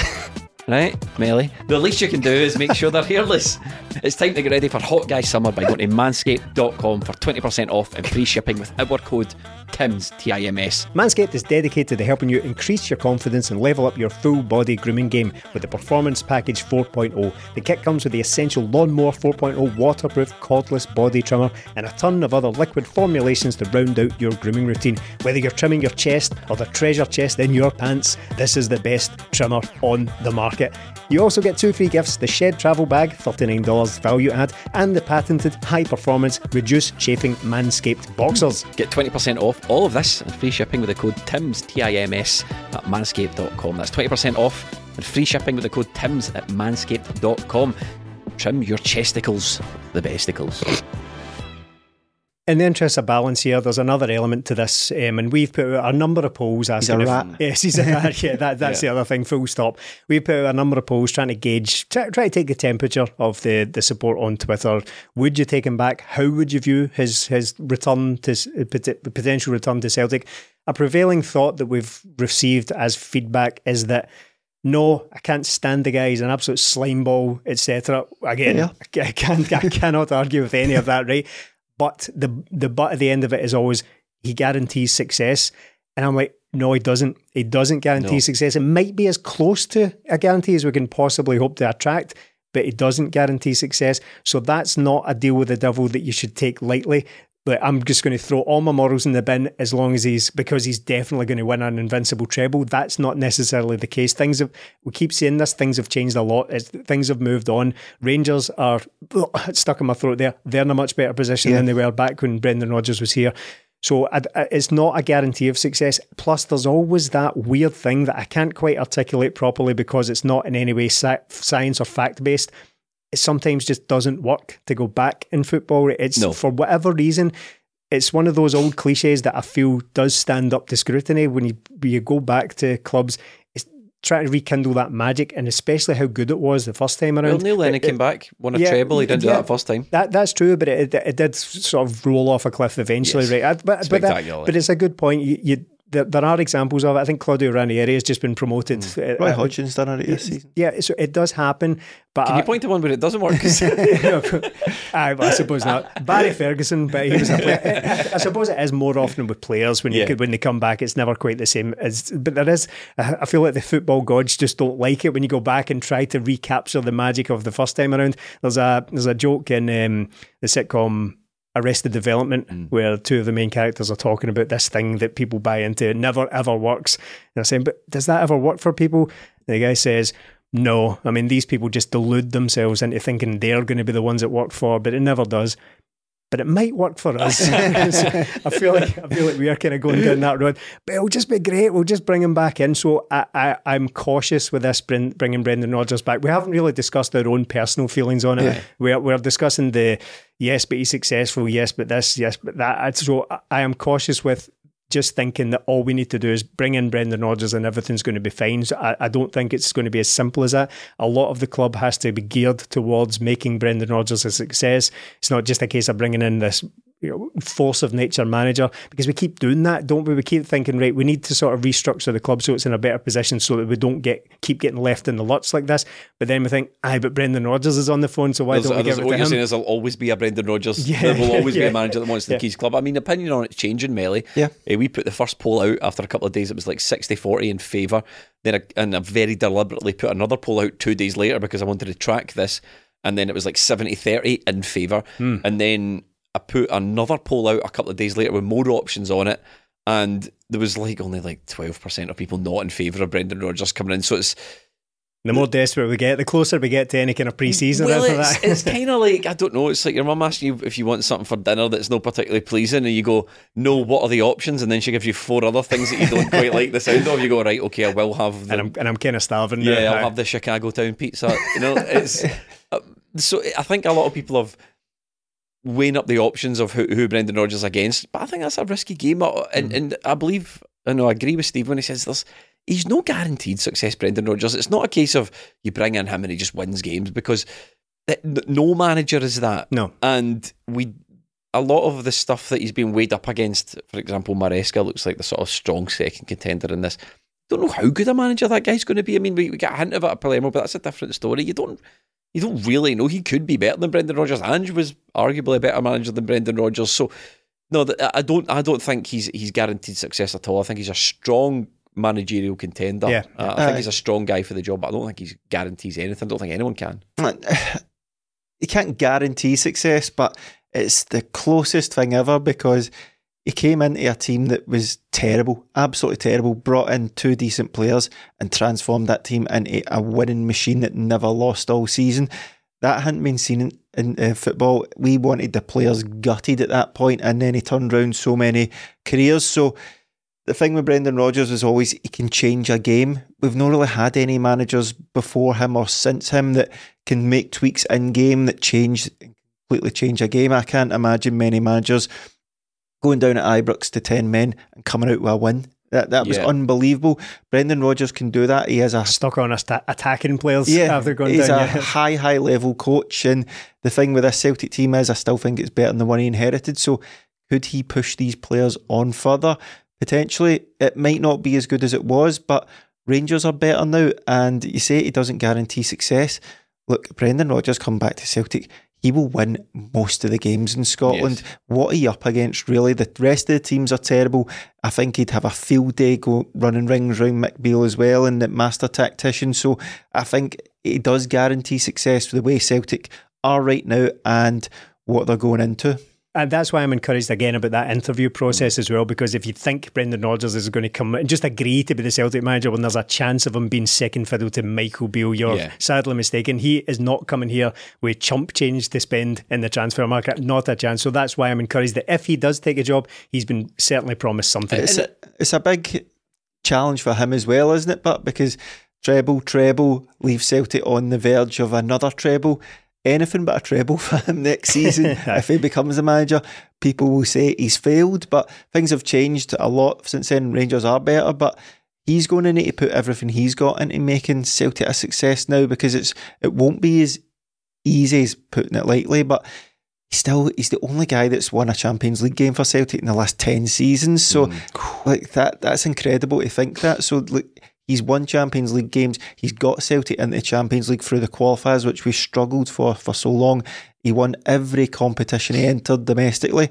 right, Melly, the least you can do is make sure they're hairless. It's time to get ready for hot guy summer by going to manscaped.com for 20% off and free shipping with our code TIMS, T I M S. Manscaped is dedicated to helping you increase your confidence and level up your full body grooming game with the Performance Package 4.0. The kit comes with the essential Lawnmower 4.0 waterproof cordless body trimmer and a ton of other liquid formulations to round out your grooming routine. Whether you're trimming your chest or the treasure chest in your pants, this is the best trimmer on the market. You also get two free gifts the Shed Travel Bag, $39 value add, and the patented high performance reduce chafing Manscaped boxers. Get 20% off all of this and free shipping with the code TIMS, T I M S, at manscaped.com. That's 20% off and free shipping with the code TIMS at manscaped.com. Trim your chesticles, the besticles. In the interest of balance here, there's another element to this, um, and we've put out a number of polls asking a if rat. yes, he's a rat. Yeah, that, that's the other thing. Full stop. We've put out a number of polls trying to gauge, try, try to take the temperature of the the support on Twitter. Would you take him back? How would you view his his return to potential return to Celtic? A prevailing thought that we've received as feedback is that. No, I can't stand the guy. He's an absolute slimeball, etc. Again, Yeah. I can't, I cannot argue with any of that, right? But the the but at the end of it is always he guarantees success, and I'm like, no, he doesn't. He doesn't guarantee No. success. It might be as close to a guarantee as we can possibly hope to attract, but it doesn't guarantee success. So that's not a deal with the devil that you should take lightly. But I'm just going to throw all my morals in the bin as long as he's because he's definitely going to win an invincible treble. That's not necessarily the case. Things have we keep saying this. Things have changed a lot. It's, things have moved on. Rangers are it's stuck in my throat. There, they're in a much better position Yeah. than they were back when Brendan Rodgers was here. So I, I- it's not a guarantee of success. Plus, there's always that weird thing that I can't quite articulate properly because it's not in any way sci- science or fact based. It sometimes just doesn't work to go back in football. It's No. for whatever reason. It's one of those old cliches that I feel does stand up to scrutiny when you when you go back to clubs. It's trying to rekindle that magic, and especially how good it was the first time around. Well, Neil Lennon came back, won a yeah, treble. He didn't do that first time. that that's true, but it, it, it did sort of roll off a cliff eventually, Yes. right? I- But but, that, but it's a good point. You, you there, there are examples of it. I think Claudio Ranieri has just been promoted. Mm. Roy uh, Hodgson's done it this season. Yeah, so it does happen. But Can I, you point to one where it doesn't work? Aye, well, I suppose not. Barry Ferguson, but he was a player. I suppose it is more often with players when you Yeah. could, when they come back, it's never quite the same as. But there is, I I feel like the football gods just don't like it when you go back and try to recapture the magic of the first time around. There's a there's a joke in um, the sitcom. Arrested Development, mm. where two of the main characters are talking about this thing that people buy into. It never ever works. And I'm saying, but does that ever work for people? And the guy says, no. I mean, these people just delude themselves into thinking they're going to be the ones it work for, but it never does. But it might work for us. I feel like I feel like we are kind of going down that road. But it'll just be great. We'll just bring him back in. So I, I, I'm cautious with this bringing Brendan Rodgers back. We haven't really discussed our own personal feelings on it. We're, we're discussing the yes, but he's successful. Yes, but this. Yes, but that. So I am cautious with just thinking that all we need to do is bring in Brendan Rodgers and everything's going to be fine. So I, I don't think it's going to be as simple as that. A lot of the club has to be geared towards making Brendan Rodgers a success. It's not just a case of bringing in this you know, force of nature manager because we keep doing that, don't we? We keep thinking, right, we need to sort of restructure the club so it's in a better position so that we don't get keep getting left in the lurch like this. But then we think, aye, but Brendan Rodgers is on the phone, so why There's- don't we there's- give it what to you're him? saying is there'll always be a Brendan Rodgers. Yeah, there will always be a manager that wants the Yeah. Keys Club. I mean, opinion on it's changing, Melly. Yeah. Eh, we put the first poll out after a couple of days. It was like 60-40 in favour. Then I, and I very deliberately put another poll out two days later because I wanted to track this. And then it was like 70-30 in favour. Hmm. And then I put another poll out a couple of days later with more options on it. And there was like only like 12% of people not in favour of Brendan Rodgers coming in. So it's The more desperate we get, the closer we get to any kind of pre-season. well, it's, that. it's kind of like I don't know. It's like your mum asking you if you want something for dinner that's not particularly pleasing, and you go, "No, what are the options?" And then she gives you four other things that you don't quite like the sound of. You go, "Right, okay, I will have." The, and I'm and I'm kind of starving. yeah, now. I'll have the Chicago Town pizza. You know, it's uh, so. I think a lot of people have weighing up the options of who, who Brendan Rodgers against, but I think that's a risky game, Uh, and Mm. and I believe I know I agree with Steve when he says this. he's no guaranteed success, Brendan Rodgers. It's not a case of you bring in him and he just wins games because no manager is that. No. And we a lot of the stuff that he's been weighed up against, for example, Maresca looks like the sort of strong second contender in this. Don't know how good a manager that guy's going to be. I mean, we, we get a hint of it at Palermo, but that's a different story. You don't you don't really know. He could be better than Brendan Rodgers. Ange was arguably a better manager than Brendan Rodgers. So no, I don't. I don't think he's he's guaranteed success at all. I think he's a strong managerial contender. Yeah. Uh, I think he's a strong guy for the job, but I don't think he guarantees anything. I don't think anyone can. He can't guarantee success, but it's the closest thing ever because he came into a team that was terrible, absolutely terrible, brought in two decent players and transformed that team into a winning machine that never lost all season. That hadn't been seen in, in uh, football. We wanted the players gutted at that point, and then he turned around so many careers. So the thing with Brendan Rodgers is always he can change a game. We've not really had any managers before him or since him that can make tweaks in game that change completely change a game. I can't imagine many managers going down at Ibrox to ten men and coming out with a win. That that was Yeah. unbelievable. Brendan Rodgers can do that. He has a Stuck on us attacking players yeah, after going he's down. a yeah. high, high level coach. And the thing with this Celtic team is, I still think it's better than the one he inherited. So, could he push these players on further? Potentially, it might not be as good as it was, but Rangers are better now. And you say he doesn't guarantee success. Look, Brendan Rodgers come back to Celtic. He will win most of the games in Scotland. What are you up against, really? The rest of the teams are terrible. I think he'd have a field day go running rings round Mick Beale as well and the master tactician. So I think it does guarantee success for the way Celtic are right now and what they're going into. And that's why I'm encouraged again about that interview process as well, because if you think Brendan Rodgers is going to come and just agree to be the Celtic manager when there's a chance of him being second fiddle to Michael Beale, you're Yeah. sadly mistaken. He is not coming here with chump change to spend in the transfer market, not a chance. So that's why I'm encouraged that if he does take a job, he's been certainly promised something. It's a, it's a big challenge for him as well, isn't it? But because treble, treble, leave Celtic on the verge of another treble. Anything but a treble for him next season. if he becomes the manager, people will say he's failed. But things have changed a lot since then. Rangers are better, but he's going to need to put everything he's got into making Celtic a success now because it's it won't be as easy as putting it lightly, but he's still he's the only guy that's won a Champions League game for Celtic in the last ten seasons. So mm. like that that's incredible to think that. So like he's won Champions League games. He's got Celtic into the Champions League through the qualifiers, which we struggled for for so long. He won every competition he entered domestically.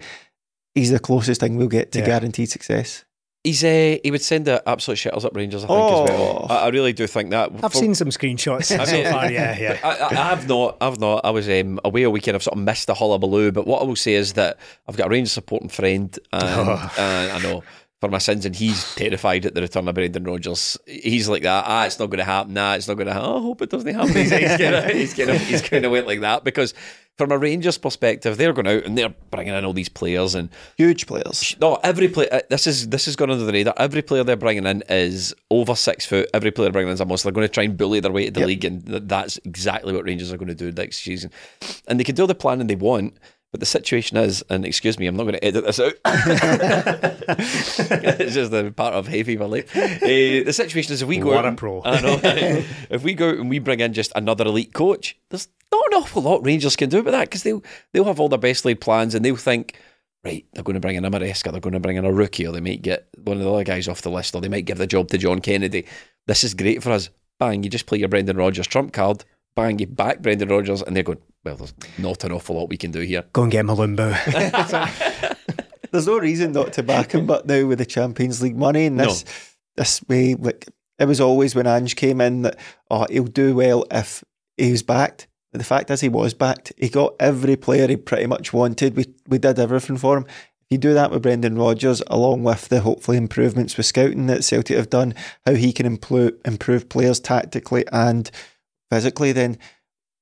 He's the closest thing we'll get to Yeah. guaranteed success. He's uh, he would send the absolute shitters up Rangers, I think, as well. Oh. I, I really do think that. I've For- seen some screenshots so mean- far. Yeah, yeah. I, I, I have not. I've not. I was um, away a weekend. I've sort of missed the hullabaloo. But what I will say is that I've got a Rangers supporting friend, and, and I know for my sins, and he's terrified at the return of Brendan Rodgers. He's like that. Ah, it's not going to happen. Nah, it's not going to happen. I hope it doesn't happen. He's, he's kind of he's kind of he's kind of went like that because from a Rangers perspective, they're going out and they're bringing in all these players and Huge players. no, every player. This is this is gone under the radar. Every player they're bringing in is over six foot. Every player they're bringing in is a monster. They're going to try and bully their way to the Yep. league, and th- that's exactly what Rangers are going to do next season. And they can do the planning they want, but the situation is, and excuse me, I'm not going to edit this out. it's just a part of hay fever life. Uh, the situation is, if we go What out a pro. I know. if we go out and we bring in just another elite coach, there's not an awful lot Rangers can do about that because they'll they'll have all their best laid plans and they'll think right, they're going to bring in a Maresca, they're going to bring in a rookie, or they might get one of the other guys off the list, or they might give the job to John Kennedy. This is great for us. Bang, you just play your Brendan Rodgers trump card. Bang, you back Brendan Rodgers, and they're going, well, there's not an awful lot we can do here. Go and get Malumbo. There's no reason not to back him, but now with the Champions League money and this this way, like it was always when Ange came in that oh he'll do well if he was backed. But the fact is he was backed. He got every player he pretty much wanted. We we did everything for him. If you do that with Brendan Rodgers, along with the hopefully improvements with scouting that Celtic have done, how he can improve improve players tactically and physically, then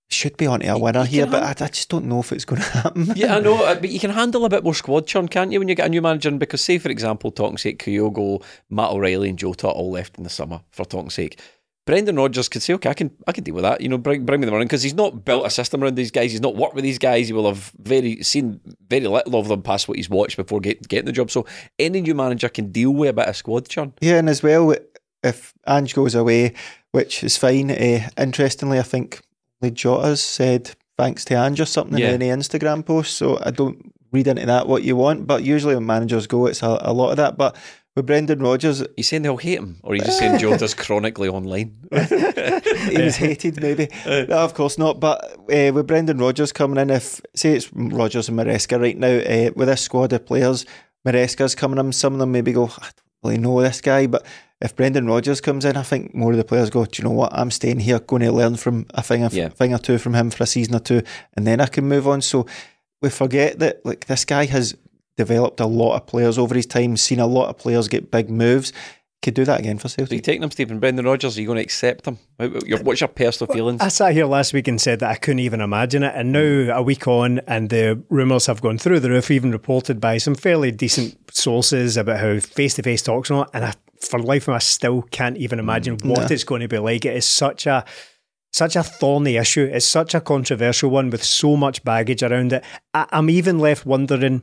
should be onto a winner here. But I, I just don't know if it's going to happen. Yeah, I know, uh, but you can handle a bit more squad churn, can't you, when you get a new manager? Because, say, for example, talking sake, Kyogo, Matt O'Riley, and Jota all left in the summer, for talking sake. Brendan Rodgers could say, okay, I can I can deal with that. You know, bring bring me the money because he's not built a system around these guys. He's not worked with these guys. He will have very seen very little of them past what he's watched before get, getting the job. So any new manager can deal with a bit of squad churn. Yeah, and as well, if Ange goes away, which is fine. Uh, interestingly, I think Lee Jota's said thanks to Ange or something Yeah. in any Instagram post. So I don't read into that what you want, but usually when managers go, it's a, a lot of that. But with Brendan Rodgers, He's saying they'll hate him, or he's just saying Jota's chronically online. he was hated, maybe. no, of course not. But uh, with Brendan Rodgers coming in, if say it's Rodgers and Maresca right now, uh, with this squad of players, Maresca's coming in. Some of them maybe go, I don't really know this guy, but if Brendan Rodgers comes in, I think more of the players go, do you know what? I'm staying here, going to learn from a thing, a Yeah. thing or two from him for a season or two, and then I can move on. So we forget that like this guy has developed a lot of players over his time, seen a lot of players get big moves. Could do that again for So you Celtic. taking him, Stephen Brendan Rodgers? Are you going to accept him? Uh, what's your personal feelings? I sat here last week and said that I couldn't even imagine it, and now a week on, and the rumours have gone through the roof, even reported by some fairly decent sources about how face-to-face talks and all. And I, for life I still can't even mm, imagine what it's going to be like. It is such a such a thorny issue. It's such a controversial one with so much baggage around it. I, I'm even left wondering: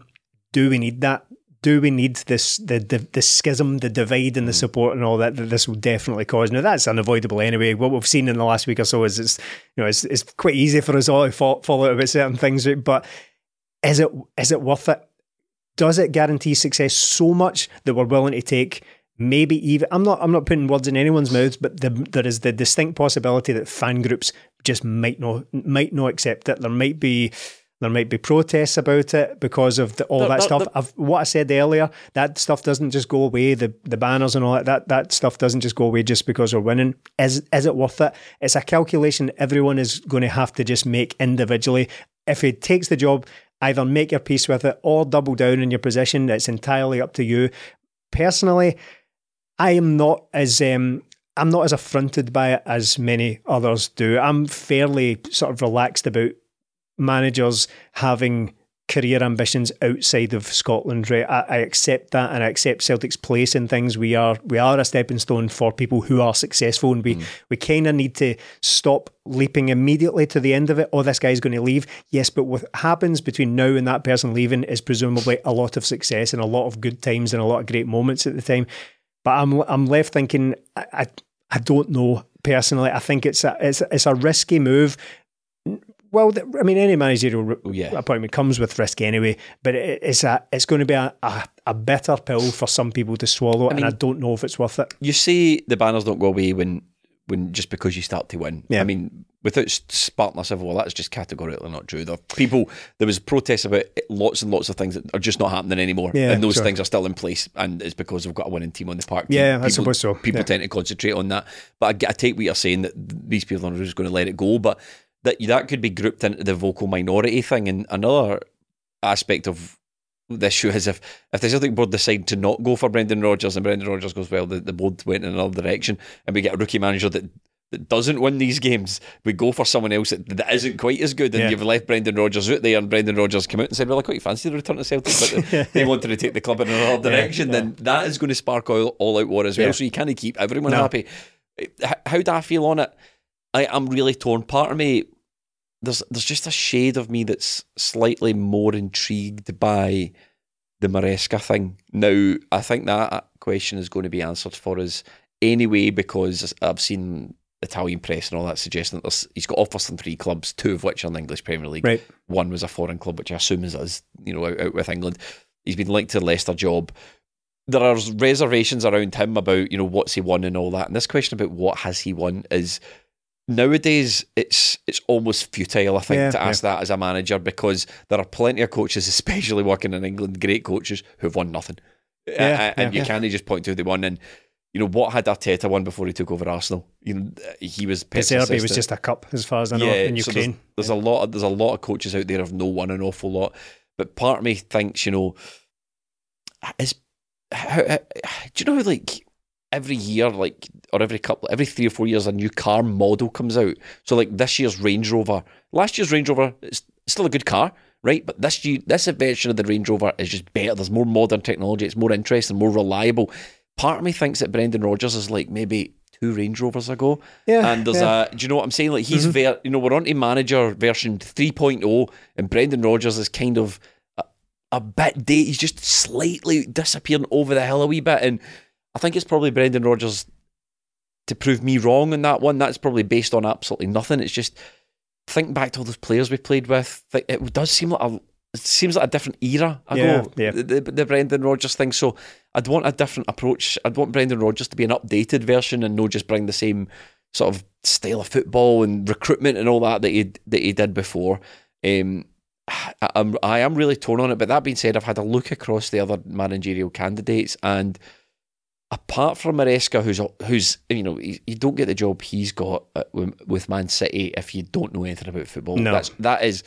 Do we need that? Do we need this the the, the schism, the divide, and the mm. support and all that that this will definitely cause? Now that's unavoidable anyway. What we've seen in the last week or so is it's you know it's it's quite easy for us all to fall, fall out about certain things, but is it is it worth it? Does it guarantee success so much that we're willing to take maybe even I'm not I'm not putting words in anyone's mouths, but the, there is the distinct possibility that fan groups just might not might not accept it. There might be there might be protests about it because of the, all There- that there- stuff. I've, what I said earlier, that stuff doesn't just go away. The the banners and all that, that that stuff doesn't just go away just because we're winning. Is is it worth it? It's a calculation everyone is going to have to just make individually. If he takes the job, either make your peace with it or double down in your position. It's entirely up to you. Personally, I am not as um, I'm not as affronted by it as many others do. I'm fairly sort of relaxed about managers having career ambitions outside of Scotland. Right, I, I accept that, and I accept Celtic's place in things. We are we are a stepping stone for people who are successful, and we mm. we kind of need to stop leaping immediately to the end of it. Oh, this guy's going to leave. Yes, but what happens between now and that person leaving is presumably a lot of success and a lot of good times and a lot of great moments at the time. But I'm I'm left thinking I I, I don't know personally. I think it's a it's it's a risky move. Well, th- I mean, any managerial Oh, yeah. appointment comes with risk anyway. But it, it's a it's going to be a, a, a bitter pill for some people to swallow, and mean- I don't know if it's worth it. you see, the banners don't go away when when just because you start to win. Yeah. I mean, without s- sparking a civil war, that's just categorically not true. There people there was protests about lots and lots of things that are just not happening anymore, Yeah, and those sure. things are still in place, and it's because we've got a winning team on the park. Yeah, I suppose so. People Yeah. tend to concentrate on that, but I, get- I take what you're saying that these people are just going to let it go, but that that could be grouped into the vocal minority thing, and another aspect of the issue is if if the Celtic board decide to not go for Brendan Rodgers and Brendan Rodgers goes well, the, the board went in another direction, and we get a rookie manager that. That doesn't win these games, we go for someone else that, that isn't quite as good, and Yeah. you've left Brendan Rodgers out there, and Brendan Rodgers came out and said, "Well, I quite fancy the return to Celtic, but they wanted to take the club in another direction." Then that is going to spark all, all out war as well. Yeah. So you can't keep everyone No. happy. How do I feel on it? I, I'm really torn. Part of me, there's there's just a shade of me that's slightly more intrigued by the Maresca thing. Now, I think that uh, question is going to be answered for us anyway because I've seen Italian press and all that suggesting that there's, he's got offers from three clubs, two of which are in the English Premier League. Right. One was a foreign club, which I assume is us, you know, out, out with England. He's been linked to the Leicester job. There are reservations around him about, you know, what's he won and all that. And this question about what has he won is nowadays it's it's almost futile, I think, Yeah, to ask that as a manager because there are plenty of coaches, especially working in England, great coaches who've won nothing. Yeah, and yeah. you can't just point to who they won. And you know what had Arteta won before he took over Arsenal? You know he was Pep's Serbia was just a cup, as far as I know, Yeah, in so there's- Ukraine. there's, a lot. Of, there's a lot of coaches out there who've no won an awful lot, but part of me thinks, you know, is how, how, do you know like every year, like or every couple, every three or four years, a new car model comes out. So like this year's Range Rover, last year's Range Rover, it's still a good car. Right, but this year, this version of the Range Rover is just better. There's more modern technology. It's more interesting, more reliable. Part of me thinks that Brendan Rodgers is like maybe two Range Rovers ago. Yeah, And there's yeah. Mm-hmm. a, do you know what I'm saying? Like he's ver, you know, we're on to manager version 3.0, and Brendan Rodgers is kind of a, a bit date. He's just slightly disappearing over the hill a wee bit, and I think it's probably Brendan Rodgers to prove me wrong on that one. That's probably based on absolutely nothing. It's just think back to all those players we played with. It does seem like a it seems like a different era ago. Yeah, yeah. The, the, Brendan Rodgers thing. So I'd want a different approach. I'd want Brendan Rodgers to be an updated version and not just bring the same sort of style of football and recruitment and all that that he that he did before. Um, I, I'm I am really torn on it. But that being said, I've had a look across the other managerial candidates and apart from Maresca, who's who's you know you, don't get the job he's got at, with Man City if you don't know anything about football. No. That's that is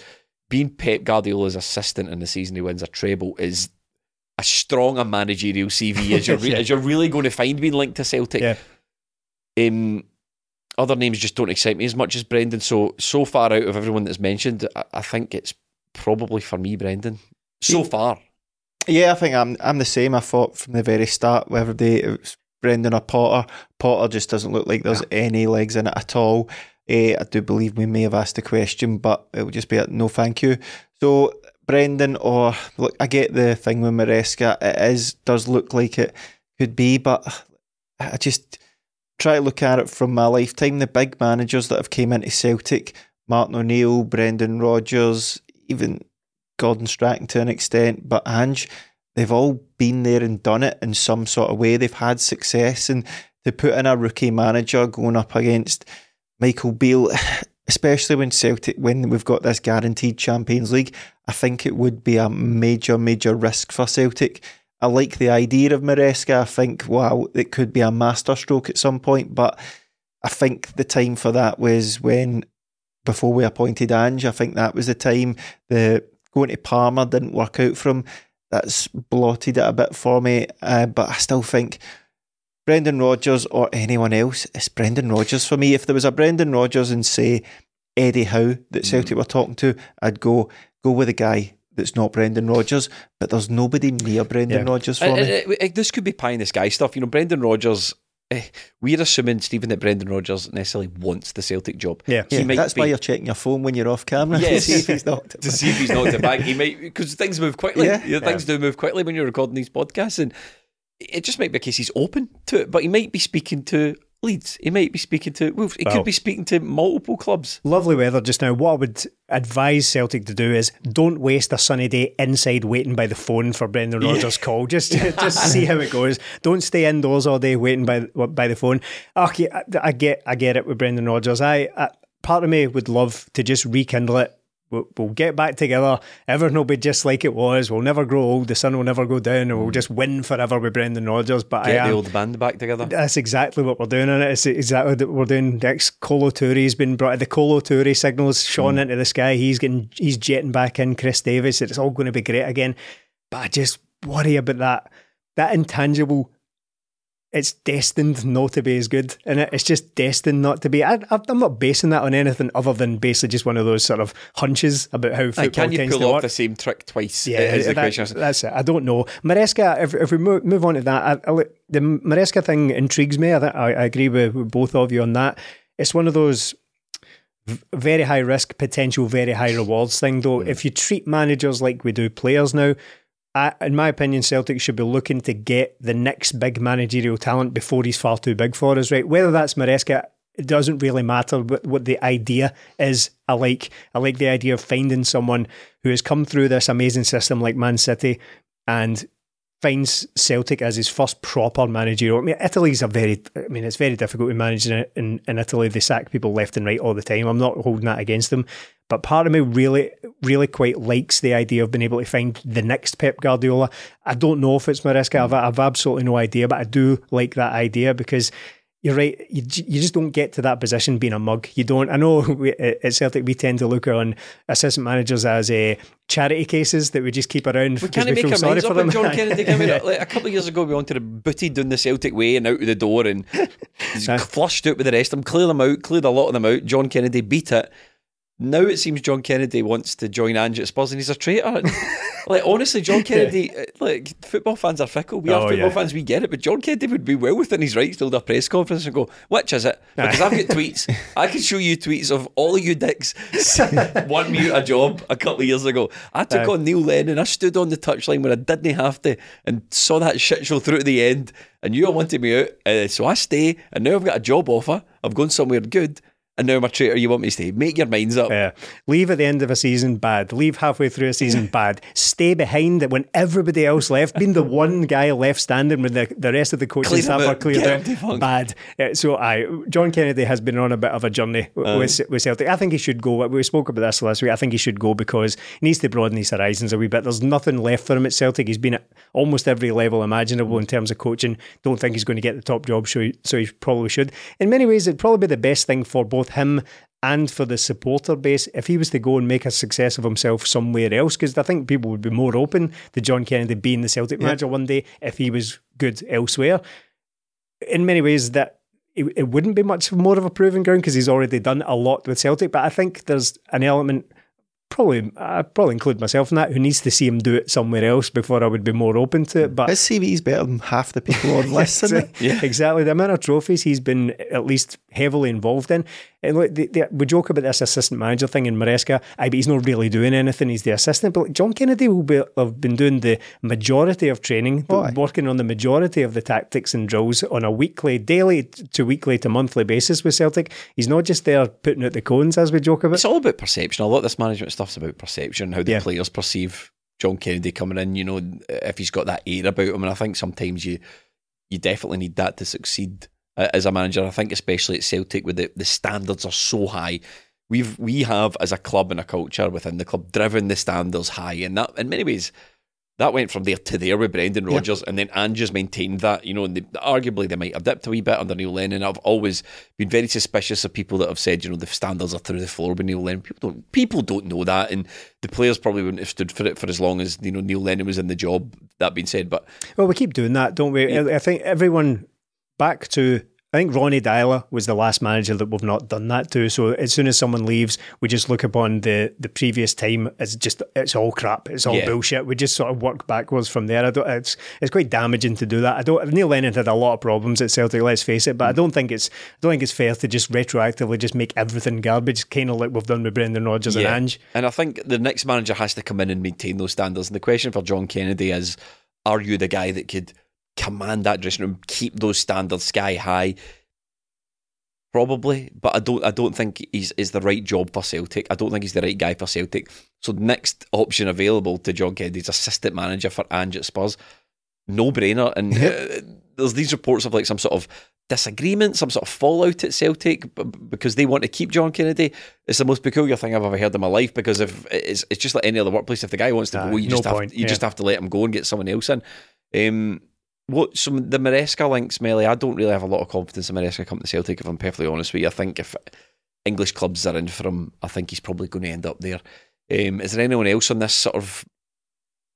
being Pep Guardiola's assistant in the season he wins a treble is as strong a managerial CV as you're re- Yeah. as you're really going to find being linked to Celtic. Yeah. Um, other names just don't excite me as much as Brendan. So so far out of everyone that's mentioned, I, I think it's probably for me, Brendan. So far, Yeah, I think I'm I'm the same. I thought from the very start, whether they it was Brendan or Potter, Potter just doesn't look like there's any legs in it at all. Eh, I do believe we may have asked the question, but it would just be a no, thank you. So Brendan, or look, I get the thing with Maresca. It is does look like it could be, but I just try to look at it from my lifetime. The big managers that have came into Celtic, Martin O'Neill, Brendan Rodgers, even Gordon Strachan to an extent, but Ange, they've all been there and done it in some sort of way. They've had success, and to put in a rookie manager going up against Michael Beale, especially when Celtic, when we've got this guaranteed Champions League, I think it would be a major, major risk for Celtic. I like the idea of Maresca. I think, wow, it could be a masterstroke at some point, but I think the time for that was when before we appointed Ange. I think that was the time the going to Parma didn't work out for him. That's blotted it a bit for me, uh, but I still think Brendan Rodgers or anyone else, it's Brendan Rodgers for me. If there was a Brendan Rodgers and say Eddie Howe that Celtic were talking to, I'd go go with a guy that's not Brendan Rodgers. But there's nobody near Brendan Yeah. Rodgers for Uh, me. uh, uh, this could be pie in the sky stuff. You know, Brendan Rodgers. Eh, We're assuming Stephen that Brendan Rodgers necessarily wants the Celtic job. Yeah. He yeah, might that's be- why you're checking your phone when you're off camera to see if he's not to see if he's knocked it back. He might because things move quickly. Yeah. You know, things do move quickly when you're recording these podcasts, and it just might be a case he's open to it. But he might be speaking to Leeds. He might be speaking to Wolves. He Well- could be speaking to multiple clubs. Lovely weather just now. What I would advise Celtic to do is don't waste a sunny day inside waiting by the phone for Brendan Rodgers' call. Just just see how it goes. Don't stay indoors all day waiting by by the phone. Okay, I, I get I get it with Brendan Rodgers. I, I part of me would love to just rekindle it. We'll, we'll get back together. Everything will be just like it was. We'll never grow old. The sun will never go down, and we'll hmm. just win forever with Brendan Rodgers. But Get I the old band back together. that's exactly what we're doing it. It's exactly what we're doing. Next, Kolo Touré's been brought. The Kolo Touré signals shone hmm. into the sky. He's getting, he's jetting back in. Chris Davies. It's all going to be great again. But I just worry about that. That intangible. It's destined not to be as good, and it, it's just destined not to be. I, I- I'm not basing that on anything other than basically just one of those sort of hunches about how football Like, can you pull off the same trick twice? Yeah, that- question. that's it. I don't know. Maresca, if, if we move, move on to that, I, I, the Maresca thing intrigues me. I, I, I agree with, with both of you on that. It's one of those very high risk, potential very high rewards thing, though. Hmm. If you treat managers like we do players now, I, in my opinion, Celtic should be looking to get the next big managerial talent before he's far too big for us, right? Whether that's Maresca, it doesn't really matter what, what the idea is. I like I like the idea of finding someone who has come through this amazing system like Man City and finds Celtic as his first proper manager. I mean, Italy's a very, I mean, it's very difficult to manage in, in, in Italy. They sack people left and right all the time. I'm not holding that against them. But part of me really, really quite likes the idea of being able to find the next Pep Guardiola. I don't know if it's Maresca. I've, I've absolutely no idea, but I do like that idea because you're right. You, you just don't get to that position being a mug. You don't. I know we, at Celtic we tend to look on assistant managers as a charity cases that we just keep around We can't we make feel our sorry minds for up them. John Kennedy. Can we Yeah. not? Like, a couple of years ago, we wanted to booted down the Celtic way and out of the door and flushed out with the rest of them, clear them out, cleared a lot of them out. John Kennedy beat it. Now it seems John Kennedy wants to join Ange at Spurs and he's a traitor. like honestly, John Kennedy, uh, like football fans are fickle. We are Oh, football yeah. fans, we get it. But John Kennedy would be well within his rights to hold a press conference and go, "Which is it?" Because I've got tweets. I can show you tweets of all of you dicks wanting me a job a couple of years ago. I took Aye. on Neil Lennon. I stood on the touchline when I didn't have to and saw that shit show through to the end. And you all wanted me out, uh, so I stay. And now I've got a job offer. I've gone somewhere good. And now I'm a traitor. You want me to stay? Make your minds up. Yeah. Leave at the end of a season, bad. Leave halfway through a season, bad. Stay behind it when everybody else left. Being the one guy left standing when the, the rest of the coaching Clean staff cleared out, bad. Uh, so, I John Kennedy has been on a bit of a journey w- with, with Celtic. I think he should go. We spoke about this last week. I think he should go because he needs to broaden his horizons a wee bit. There's nothing left for him at Celtic. He's been at almost every level imaginable in terms of coaching. Don't think he's going to get the top job, so he, so he probably should. In many ways, it'd probably be the best thing for both him and for the supporter base if he was to go and make a success of himself somewhere else because I think people would be more open to John Kennedy being the Celtic manager one day if he was good elsewhere. In many ways, that it, it wouldn't be much more of a proving ground because he's already done a lot with Celtic. But I think there's an element. Probably, I probably include myself in that. Who needs to see him do it somewhere else before I would be more open to it. But His CV is better than half the people on list. Yeah. exactly. The amount of trophies he's been at least heavily involved in. And look, the, the, we joke about this assistant manager thing in Maresca. I but he's not really doing anything. He's the assistant. But like, John Kennedy will be, have been doing the majority of training, working on the majority of the tactics and drills on a weekly, daily to weekly to monthly basis with Celtic. He's not just there putting out the cones as we joke about. It's all about perception. A lot of this management stuff's about perception, how the Yeah. players perceive John Kennedy coming in. You know, if he's got that air about him, and I think sometimes you you definitely need that to succeed as a manager. I think especially at Celtic, where the, the standards are so high. We've we have as a club and a culture within the club driven the standards high, and that in many ways that went from there to there with Brendan Yeah. Rodgers, and then Ange's maintained that. You know, and they, arguably they might have dipped a wee bit under Neil Lennon. I've always been very suspicious of people that have said, you know, the standards are through the floor with Neil Lennon. People don't, people don't know that, and the players probably wouldn't have stood for it for as long as you know Neil Lennon was in the job. That being said, but Well, we keep doing that, don't we? I I think everyone back to. I think Ronny Deila was the last manager that we've not done that to. So as soon as someone leaves, we just look upon the the previous time as just it's all crap, it's all Yeah. bullshit. We just sort of work backwards from there. I don't. It's it's quite damaging to do that. I don't. Neil Lennon had a lot of problems at Celtic. Let's face it, but I don't think it's I don't think it's fair to just retroactively just make everything garbage, kind of like we've done with Brendan Rodgers and Ange. And I think the next manager has to come in and maintain those standards. And the question for John Kennedy is are you the guy that could command that dressing room, keep those standards sky high? Probably, but I don't. I don't think he's is the right job for Celtic. I don't think he's the right guy for Celtic. So the next option available to John Kennedy is assistant manager for Ange at Spurs. No brainer. And uh, there's these reports of like some sort of disagreement, some sort of fallout at Celtic b- because they want to keep John Kennedy. It's the most peculiar thing I've ever heard in my life because if it's it's just like any other workplace. If the guy wants to go, you no just have you yeah. just have to let him go and get someone else in. Um, what some the Maresca links, Melly? I don't really have a lot of confidence in Maresca coming to Celtic. If I'm perfectly honest with you, I think if English clubs are in for him, I think he's probably going to end up there. Um, is there anyone else on this sort of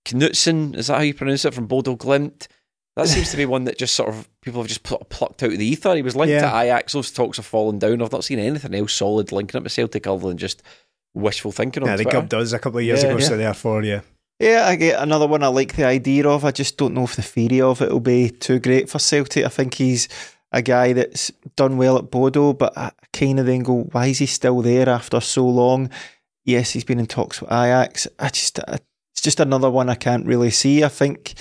Knutsen? Is that how you pronounce it from Bodo Glimt? That seems to be one that just sort of people have just pl- plucked out of the ether. He was linked Yeah. to Ajax. Those talks have fallen down. I've not seen anything else solid linking up with Celtic other than just wishful thinking on Yeah, the Twitter. club does a couple of years Yeah. ago, Yeah. so therefore, yeah. Yeah, I get another one I like the idea of. I just don't know if the theory of it will be too great for Celtic. I think he's a guy that's done well at Bodo, but I kind of then go, why is he still there after so long? Yes, he's been in talks with Ajax. I just, I, it's just another one I can't really see. I think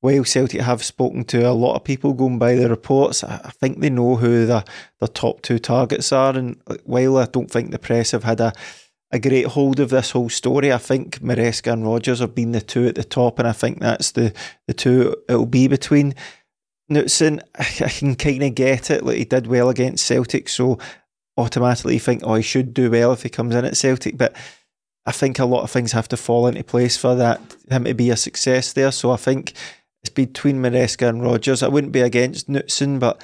while Celtic have spoken to a lot of people going by the reports, I, I think they know who the, the top two targets are. And while I don't think the press have had a a great hold of this whole story. I think Maresca and Rodgers have been the two at the top, and I think that's the, the two it'll be between. Knutsen, I can kind of get it. Like he did well against Celtic, so automatically think, oh, he should do well if he comes in at Celtic. But I think a lot of things have to fall into place for that him to be a success there. So I think it's between Maresca and Rodgers. I wouldn't be against Knutsen, but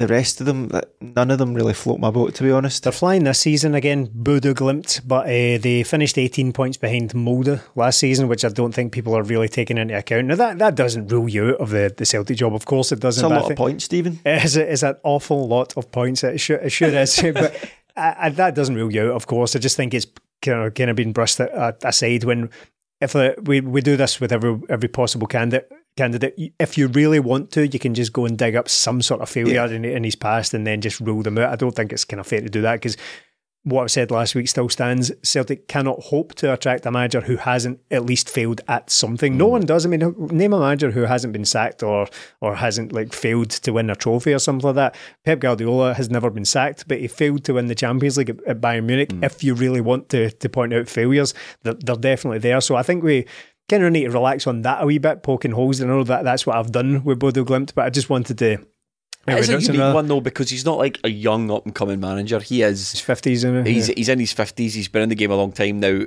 the rest of them, none of them really float my boat, to be honest. They're flying this season again, Bodo Glimt, but uh, they finished 18 points behind Molde last season, which I don't think people are really taking into account. Now, that, that doesn't rule you out of the, the Celtic job, of course it doesn't. It's a lot of points, Stephen. It is, a, it's an awful lot of points. It sure, it sure is. but I, I, that doesn't rule you out, of course. I just think it's kind of kind of been brushed aside when if uh, we we do this with every every possible candidate candidate. If you really want to, you can just go and dig up some sort of failure yeah. in, in his past and then just rule them out. I don't think it's kind of fair to do that because what I said last week still stands. Celtic cannot hope to attract a manager who hasn't at least failed at something. Mm. No one does. I mean, name a manager who hasn't been sacked or or hasn't like failed to win a trophy or something like that. Pep Guardiola has never been sacked, but he failed to win the Champions League at, at Bayern Munich. Mm. If you really want to to point out failures, they're, they're definitely there. So I think we kind of need to relax on that a wee bit, poking holes. I know that that's what I've done with Bodo Glimt, but I just wanted to. It's a unique one though because he's not like a young up and coming manager. He is his fifties. He's yeah. he's in his fifties. He's been in the game a long time now.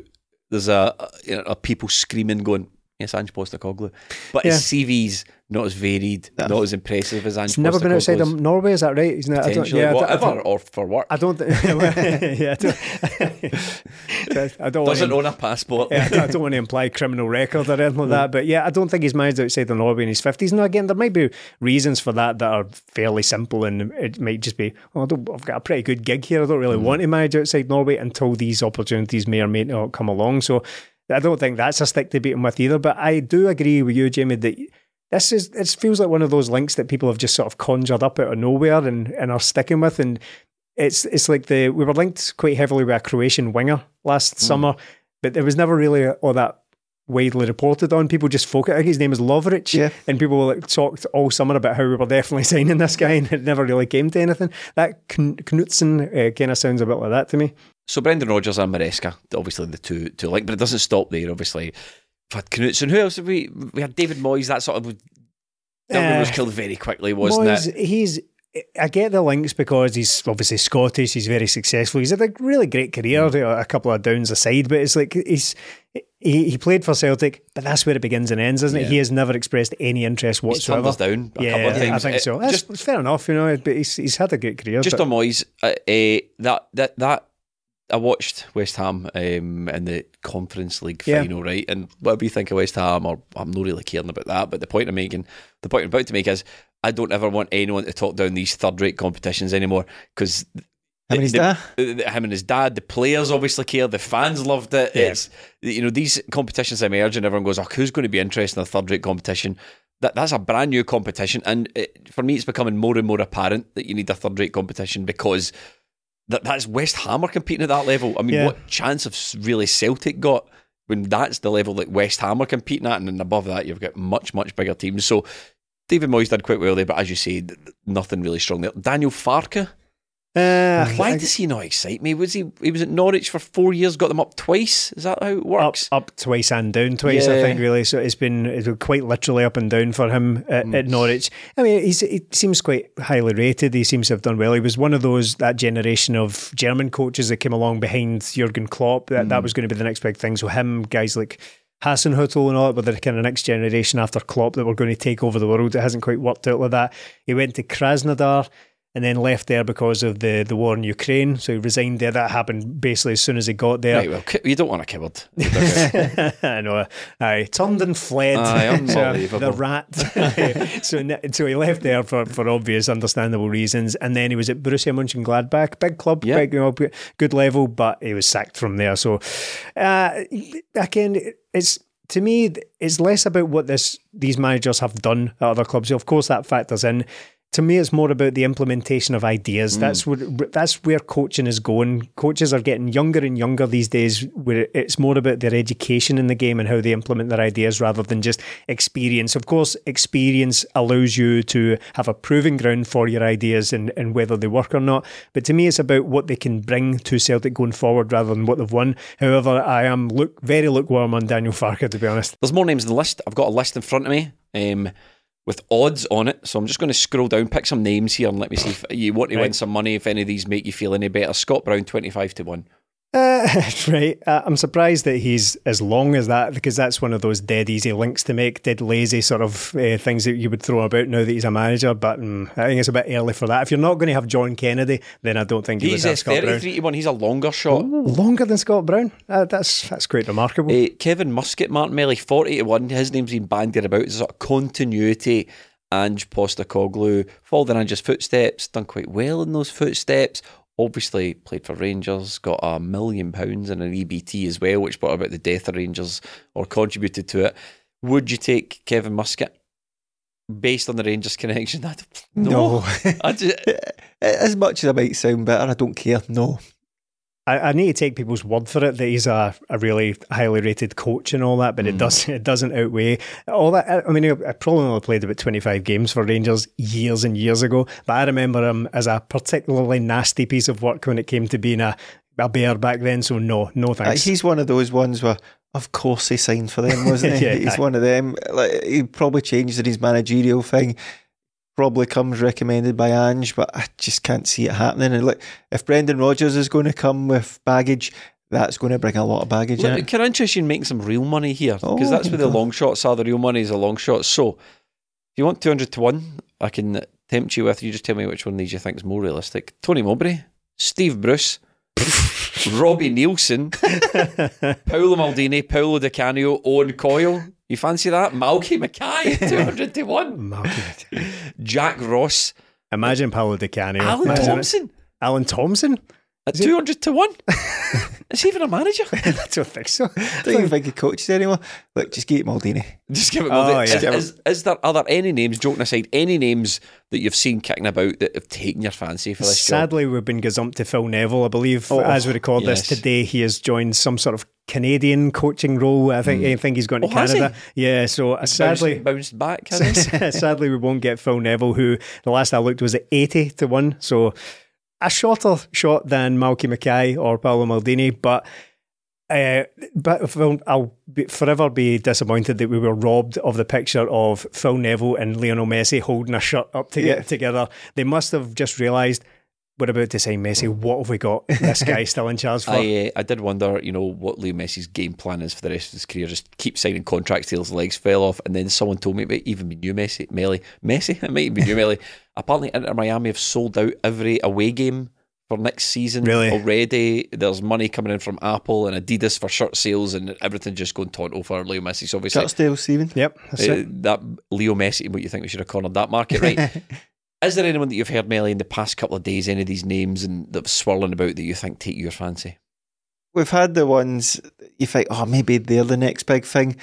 There's a, a, you know, a people screaming, going, "Yes, Ange Postecoglou," but his CV's not as varied, not as impressive as Ange. He's never been outside of Norway, is that right? He's not. I don't, yeah, whatever, I don't, or for work. I don't. yeah, I don't. I don't Doesn't own a passport. Yeah, I don't want to imply criminal record or anything like that. But yeah, I don't think he's managed outside of Norway in his fifties. Now again, there might be reasons for that that are fairly simple, and it might just be, oh, I have got a pretty good gig here. I don't really mm. want to manage outside Norway until these opportunities may or may not come along. So. I don't think that's a stick to beat him with either, but I do agree with you, Jamie, that this is it feels like one of those links that people have just sort of conjured up out of nowhere and, and are sticking with and it's it's like the we were linked quite heavily with a Croatian winger last mm. summer, but there was never really all that widely reported on. People just focus. I think his name is Lovric, yeah. and people like talked all summer about how we were definitely signing this guy, and it never really came to anything. That Knutsen uh, kind of sounds a bit like that to me. So Brendan Rodgers and Maresca, obviously the two two link, but it doesn't stop there. Obviously, we had Knutsen. Who else? Have we we had David Moyes. That sort of that uh, was killed very quickly, wasn't Moyes, it? He's. I get the links because he's obviously Scottish. He's very successful. He's had a really great career. Mm. A couple of downs aside, but it's like he's he, he played for Celtic, but that's where it begins and ends, isn't yeah. it? He has never expressed any interest whatsoever. He's down a yeah, couple of times. I think so. That's just, fair enough, you know. But he's he's had a great career. Just but. on Moyes, uh, uh, that that that I watched West Ham um, in the Conference League yeah. final, right? And whatever you think of West Ham, or I'm not really caring about that. But the point I'm making, the point I'm about to make is, I don't ever want anyone to talk down these third-rate competitions anymore because him and his dad. Him and his dad. The players obviously care. The fans loved it. Yeah. It's you know these competitions emerge, and everyone goes, "Oh, who's going to be interested in a third-rate competition?" That that's a brand new competition, and it, for me, it's becoming more and more apparent that you need a third-rate competition because that that's West Ham are competing at that level. I mean, yeah. what chance of really Celtic got when that's the level that West Ham are competing at, and then above that you've got much much bigger teams. So David Moyes did quite well there, but as you say, nothing really strong there. Daniel Farke uh, Why I, does he not excite me? Was he? He was at Norwich for four years, got them up twice. Is that how it works? Up, up twice and down twice. Yeah. I think really. So it's been, it's been quite literally up and down for him at, mm. at Norwich. I mean, he's, he seems quite highly rated. He seems to have done well. He was one of those that generation of German coaches that came along behind Jurgen Klopp. That mm. that was going to be the next big thing. So him, guys like Hasenhüttl and all that were the kind of next generation after Klopp that were going to take over the world. It hasn't quite worked out like that. He went to Krasnodar and then left there because of the, the war in Ukraine. So he resigned there. That happened basically as soon as he got there. Right, well, you don't want a coward. I know. I turned and fled. Aye, unbelievable. the rat. so, so he left there for, for obvious, understandable reasons. And then he was at Borussia Mönchengladbach, big club, yeah. big, you know, good level, but he was sacked from there. So, uh, again, it's to me, it's less about what this these managers have done at other clubs. Of course, that factors in to me, it's more about the implementation of ideas. Mm. That's what that's where coaching is going. Coaches are getting younger and younger these days. Where it's more about their education in the game and how they implement their ideas rather than just experience. Of course, experience allows you to have a proving ground for your ideas and, and whether they work or not. But to me, it's about what they can bring to Celtic going forward rather than what they've won. However, I am look very lukewarm on Daniel Farke to be honest. There's more names in the list. I've got a list in front of me. Um, with odds on it. So I'm just going to scroll down, pick some names here, and let me see if you want to right. win some money. If any of these make you feel any better, Scott Brown twenty five to one. Uh, right. Uh, I'm surprised that he's as long as that because that's one of those dead easy links to make, dead lazy sort of uh, things that you would throw about now that he's a manager. But um, I think it's a bit early for that. If you're not going to have John Kennedy, then I don't think he's a Scott 33 to 1. He's a longer shot. Ooh, longer than Scott Brown? Uh, that's that's quite remarkable. Uh, Kevin Muscat, Martin Melly, 40 to 1. His name's been bandied about. There's a sort of continuity Ange Postecoglou followed in Ange's footsteps, done quite well in those footsteps. Obviously played for Rangers, got a million pounds and an EBT as well, which brought about the death of Rangers or contributed to it. Would you take Kevin Muscat based on the Rangers connection? I don't- No. I ju- as much as I might sound better, I don't care. No. I, I need to take people's word for it that he's a, a really highly rated coach and all that, but it does it doesn't outweigh all that. I, I mean, I probably only played about twenty five games for Rangers years and years ago, but I remember him as a particularly nasty piece of work when it came to being a, a bear back then. So no, no Uh, thanks. he's one of those ones where, of course, he signed for them, wasn't he? Yeah. He's one of them. Like he probably changed in his managerial thing. Probably comes recommended by Ange, but I just can't see it happening. And like, if Brendan Rodgers is going to come with baggage, that's going to bring a lot of baggage. Look, it. can I interest you in making some real money here? Because Oh, that's where the long shots are. The real money is a long shot. So, if you want 200 to 1, I can tempt you with, you just tell me which one of these you think is more realistic. Tony Mowbray, Steve Bruce, Robbie Neilson, Paolo Maldini, Paolo Di Canio, Owen Coyle. You fancy that? Malky Mackay, 200 to 1. Malcolm. Jack Ross, Imagine Paolo Di Canio. Alan Imagine it. Thompson Alan Thompson? At 200 to 1. is he even a manager? I don't think so. I don't even think he coaches anymore. Look, just give it Maldini. Just give it. Oh, Well, yeah. is, is, is there are there any names? Joking aside, any names that you've seen kicking about that have taken your fancy for this job? Sadly, we've been gazumped to Phil Neville. I believe Oh, as we record yes. this today, he has joined some sort of Canadian coaching role. I think I think he's going to Oh? Canada. Yeah, so uh, sadly. bounced, bounced back. Sadly, we won't get Phil Neville, who the last I looked was at 80 to 1. So a shorter shot than Malky Mackay or Paolo Maldini. But uh, but Phil, I'll be, forever be disappointed that we were robbed of the picture of Phil Neville and Lionel Messi holding a shirt up to Yeah. get together. They must have just realised we're about to sign Messi. What have we got this guy still in charge for? I, uh, I did wonder, you know, what Leo Messi's game plan is for the rest of his career. Just keep signing contracts till his legs fell off. And then someone told me it might even be new Messi, Melly. Messi? It might even be new Melly. Apparently, Inter Miami have sold out every away game for next season Really? already. There's money coming in from Apple and Adidas for shirt sales and everything just going tonto for Leo Messi. So obviously, Sharpsdale, Stephen. Yep, that's uh, it. that Leo Messi, what you think we should have cornered that market, right? Is there anyone that you've heard, Melly, in the past couple of days, any of these names and that swirling about that you think take your fancy? We've had the ones that you think, oh, maybe they're the next big thing.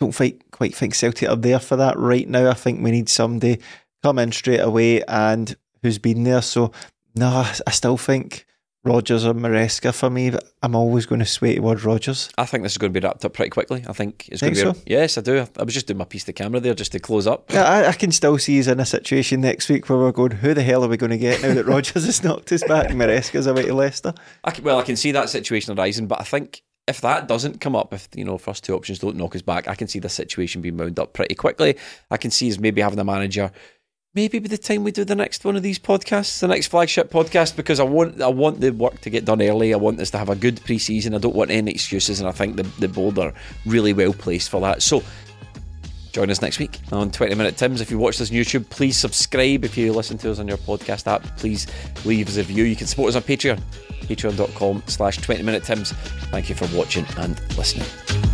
Don't think, quite think Celtic are there for that right now. I think we need somebody come in straight away and who's been there. So, no, I- I still think Rodgers or Maresca for me, but I'm always going to sway towards Rodgers. I think this is going to be wrapped up pretty quickly. I think it's Think going to so? be. Yes, I do. I was just doing my piece to camera there just to close up. Yeah, I, I can still see us in a situation next week where we're going, who the hell are we going to get now that Rodgers has knocked us back and Maresca's away to Leicester? I can, well, I can see that situation arising, but I think if that doesn't come up, if you know, first two options don't knock us back, I can see the situation being wound up pretty quickly. I can see us maybe having a manager. Maybe by the time we do the next one of these podcasts, the next flagship podcast, because I want I want the work to get done early. I want us to have a good pre-season. I don't want any excuses, and I think the the board are really well placed for that. So Join us next week on 20 Minute Tims. If you watch this on YouTube, please subscribe. If you listen to us on your podcast app, please leave us a review. You can support us on Patreon, patreon.com slash 20 Minute Tims. Thank you for watching and listening.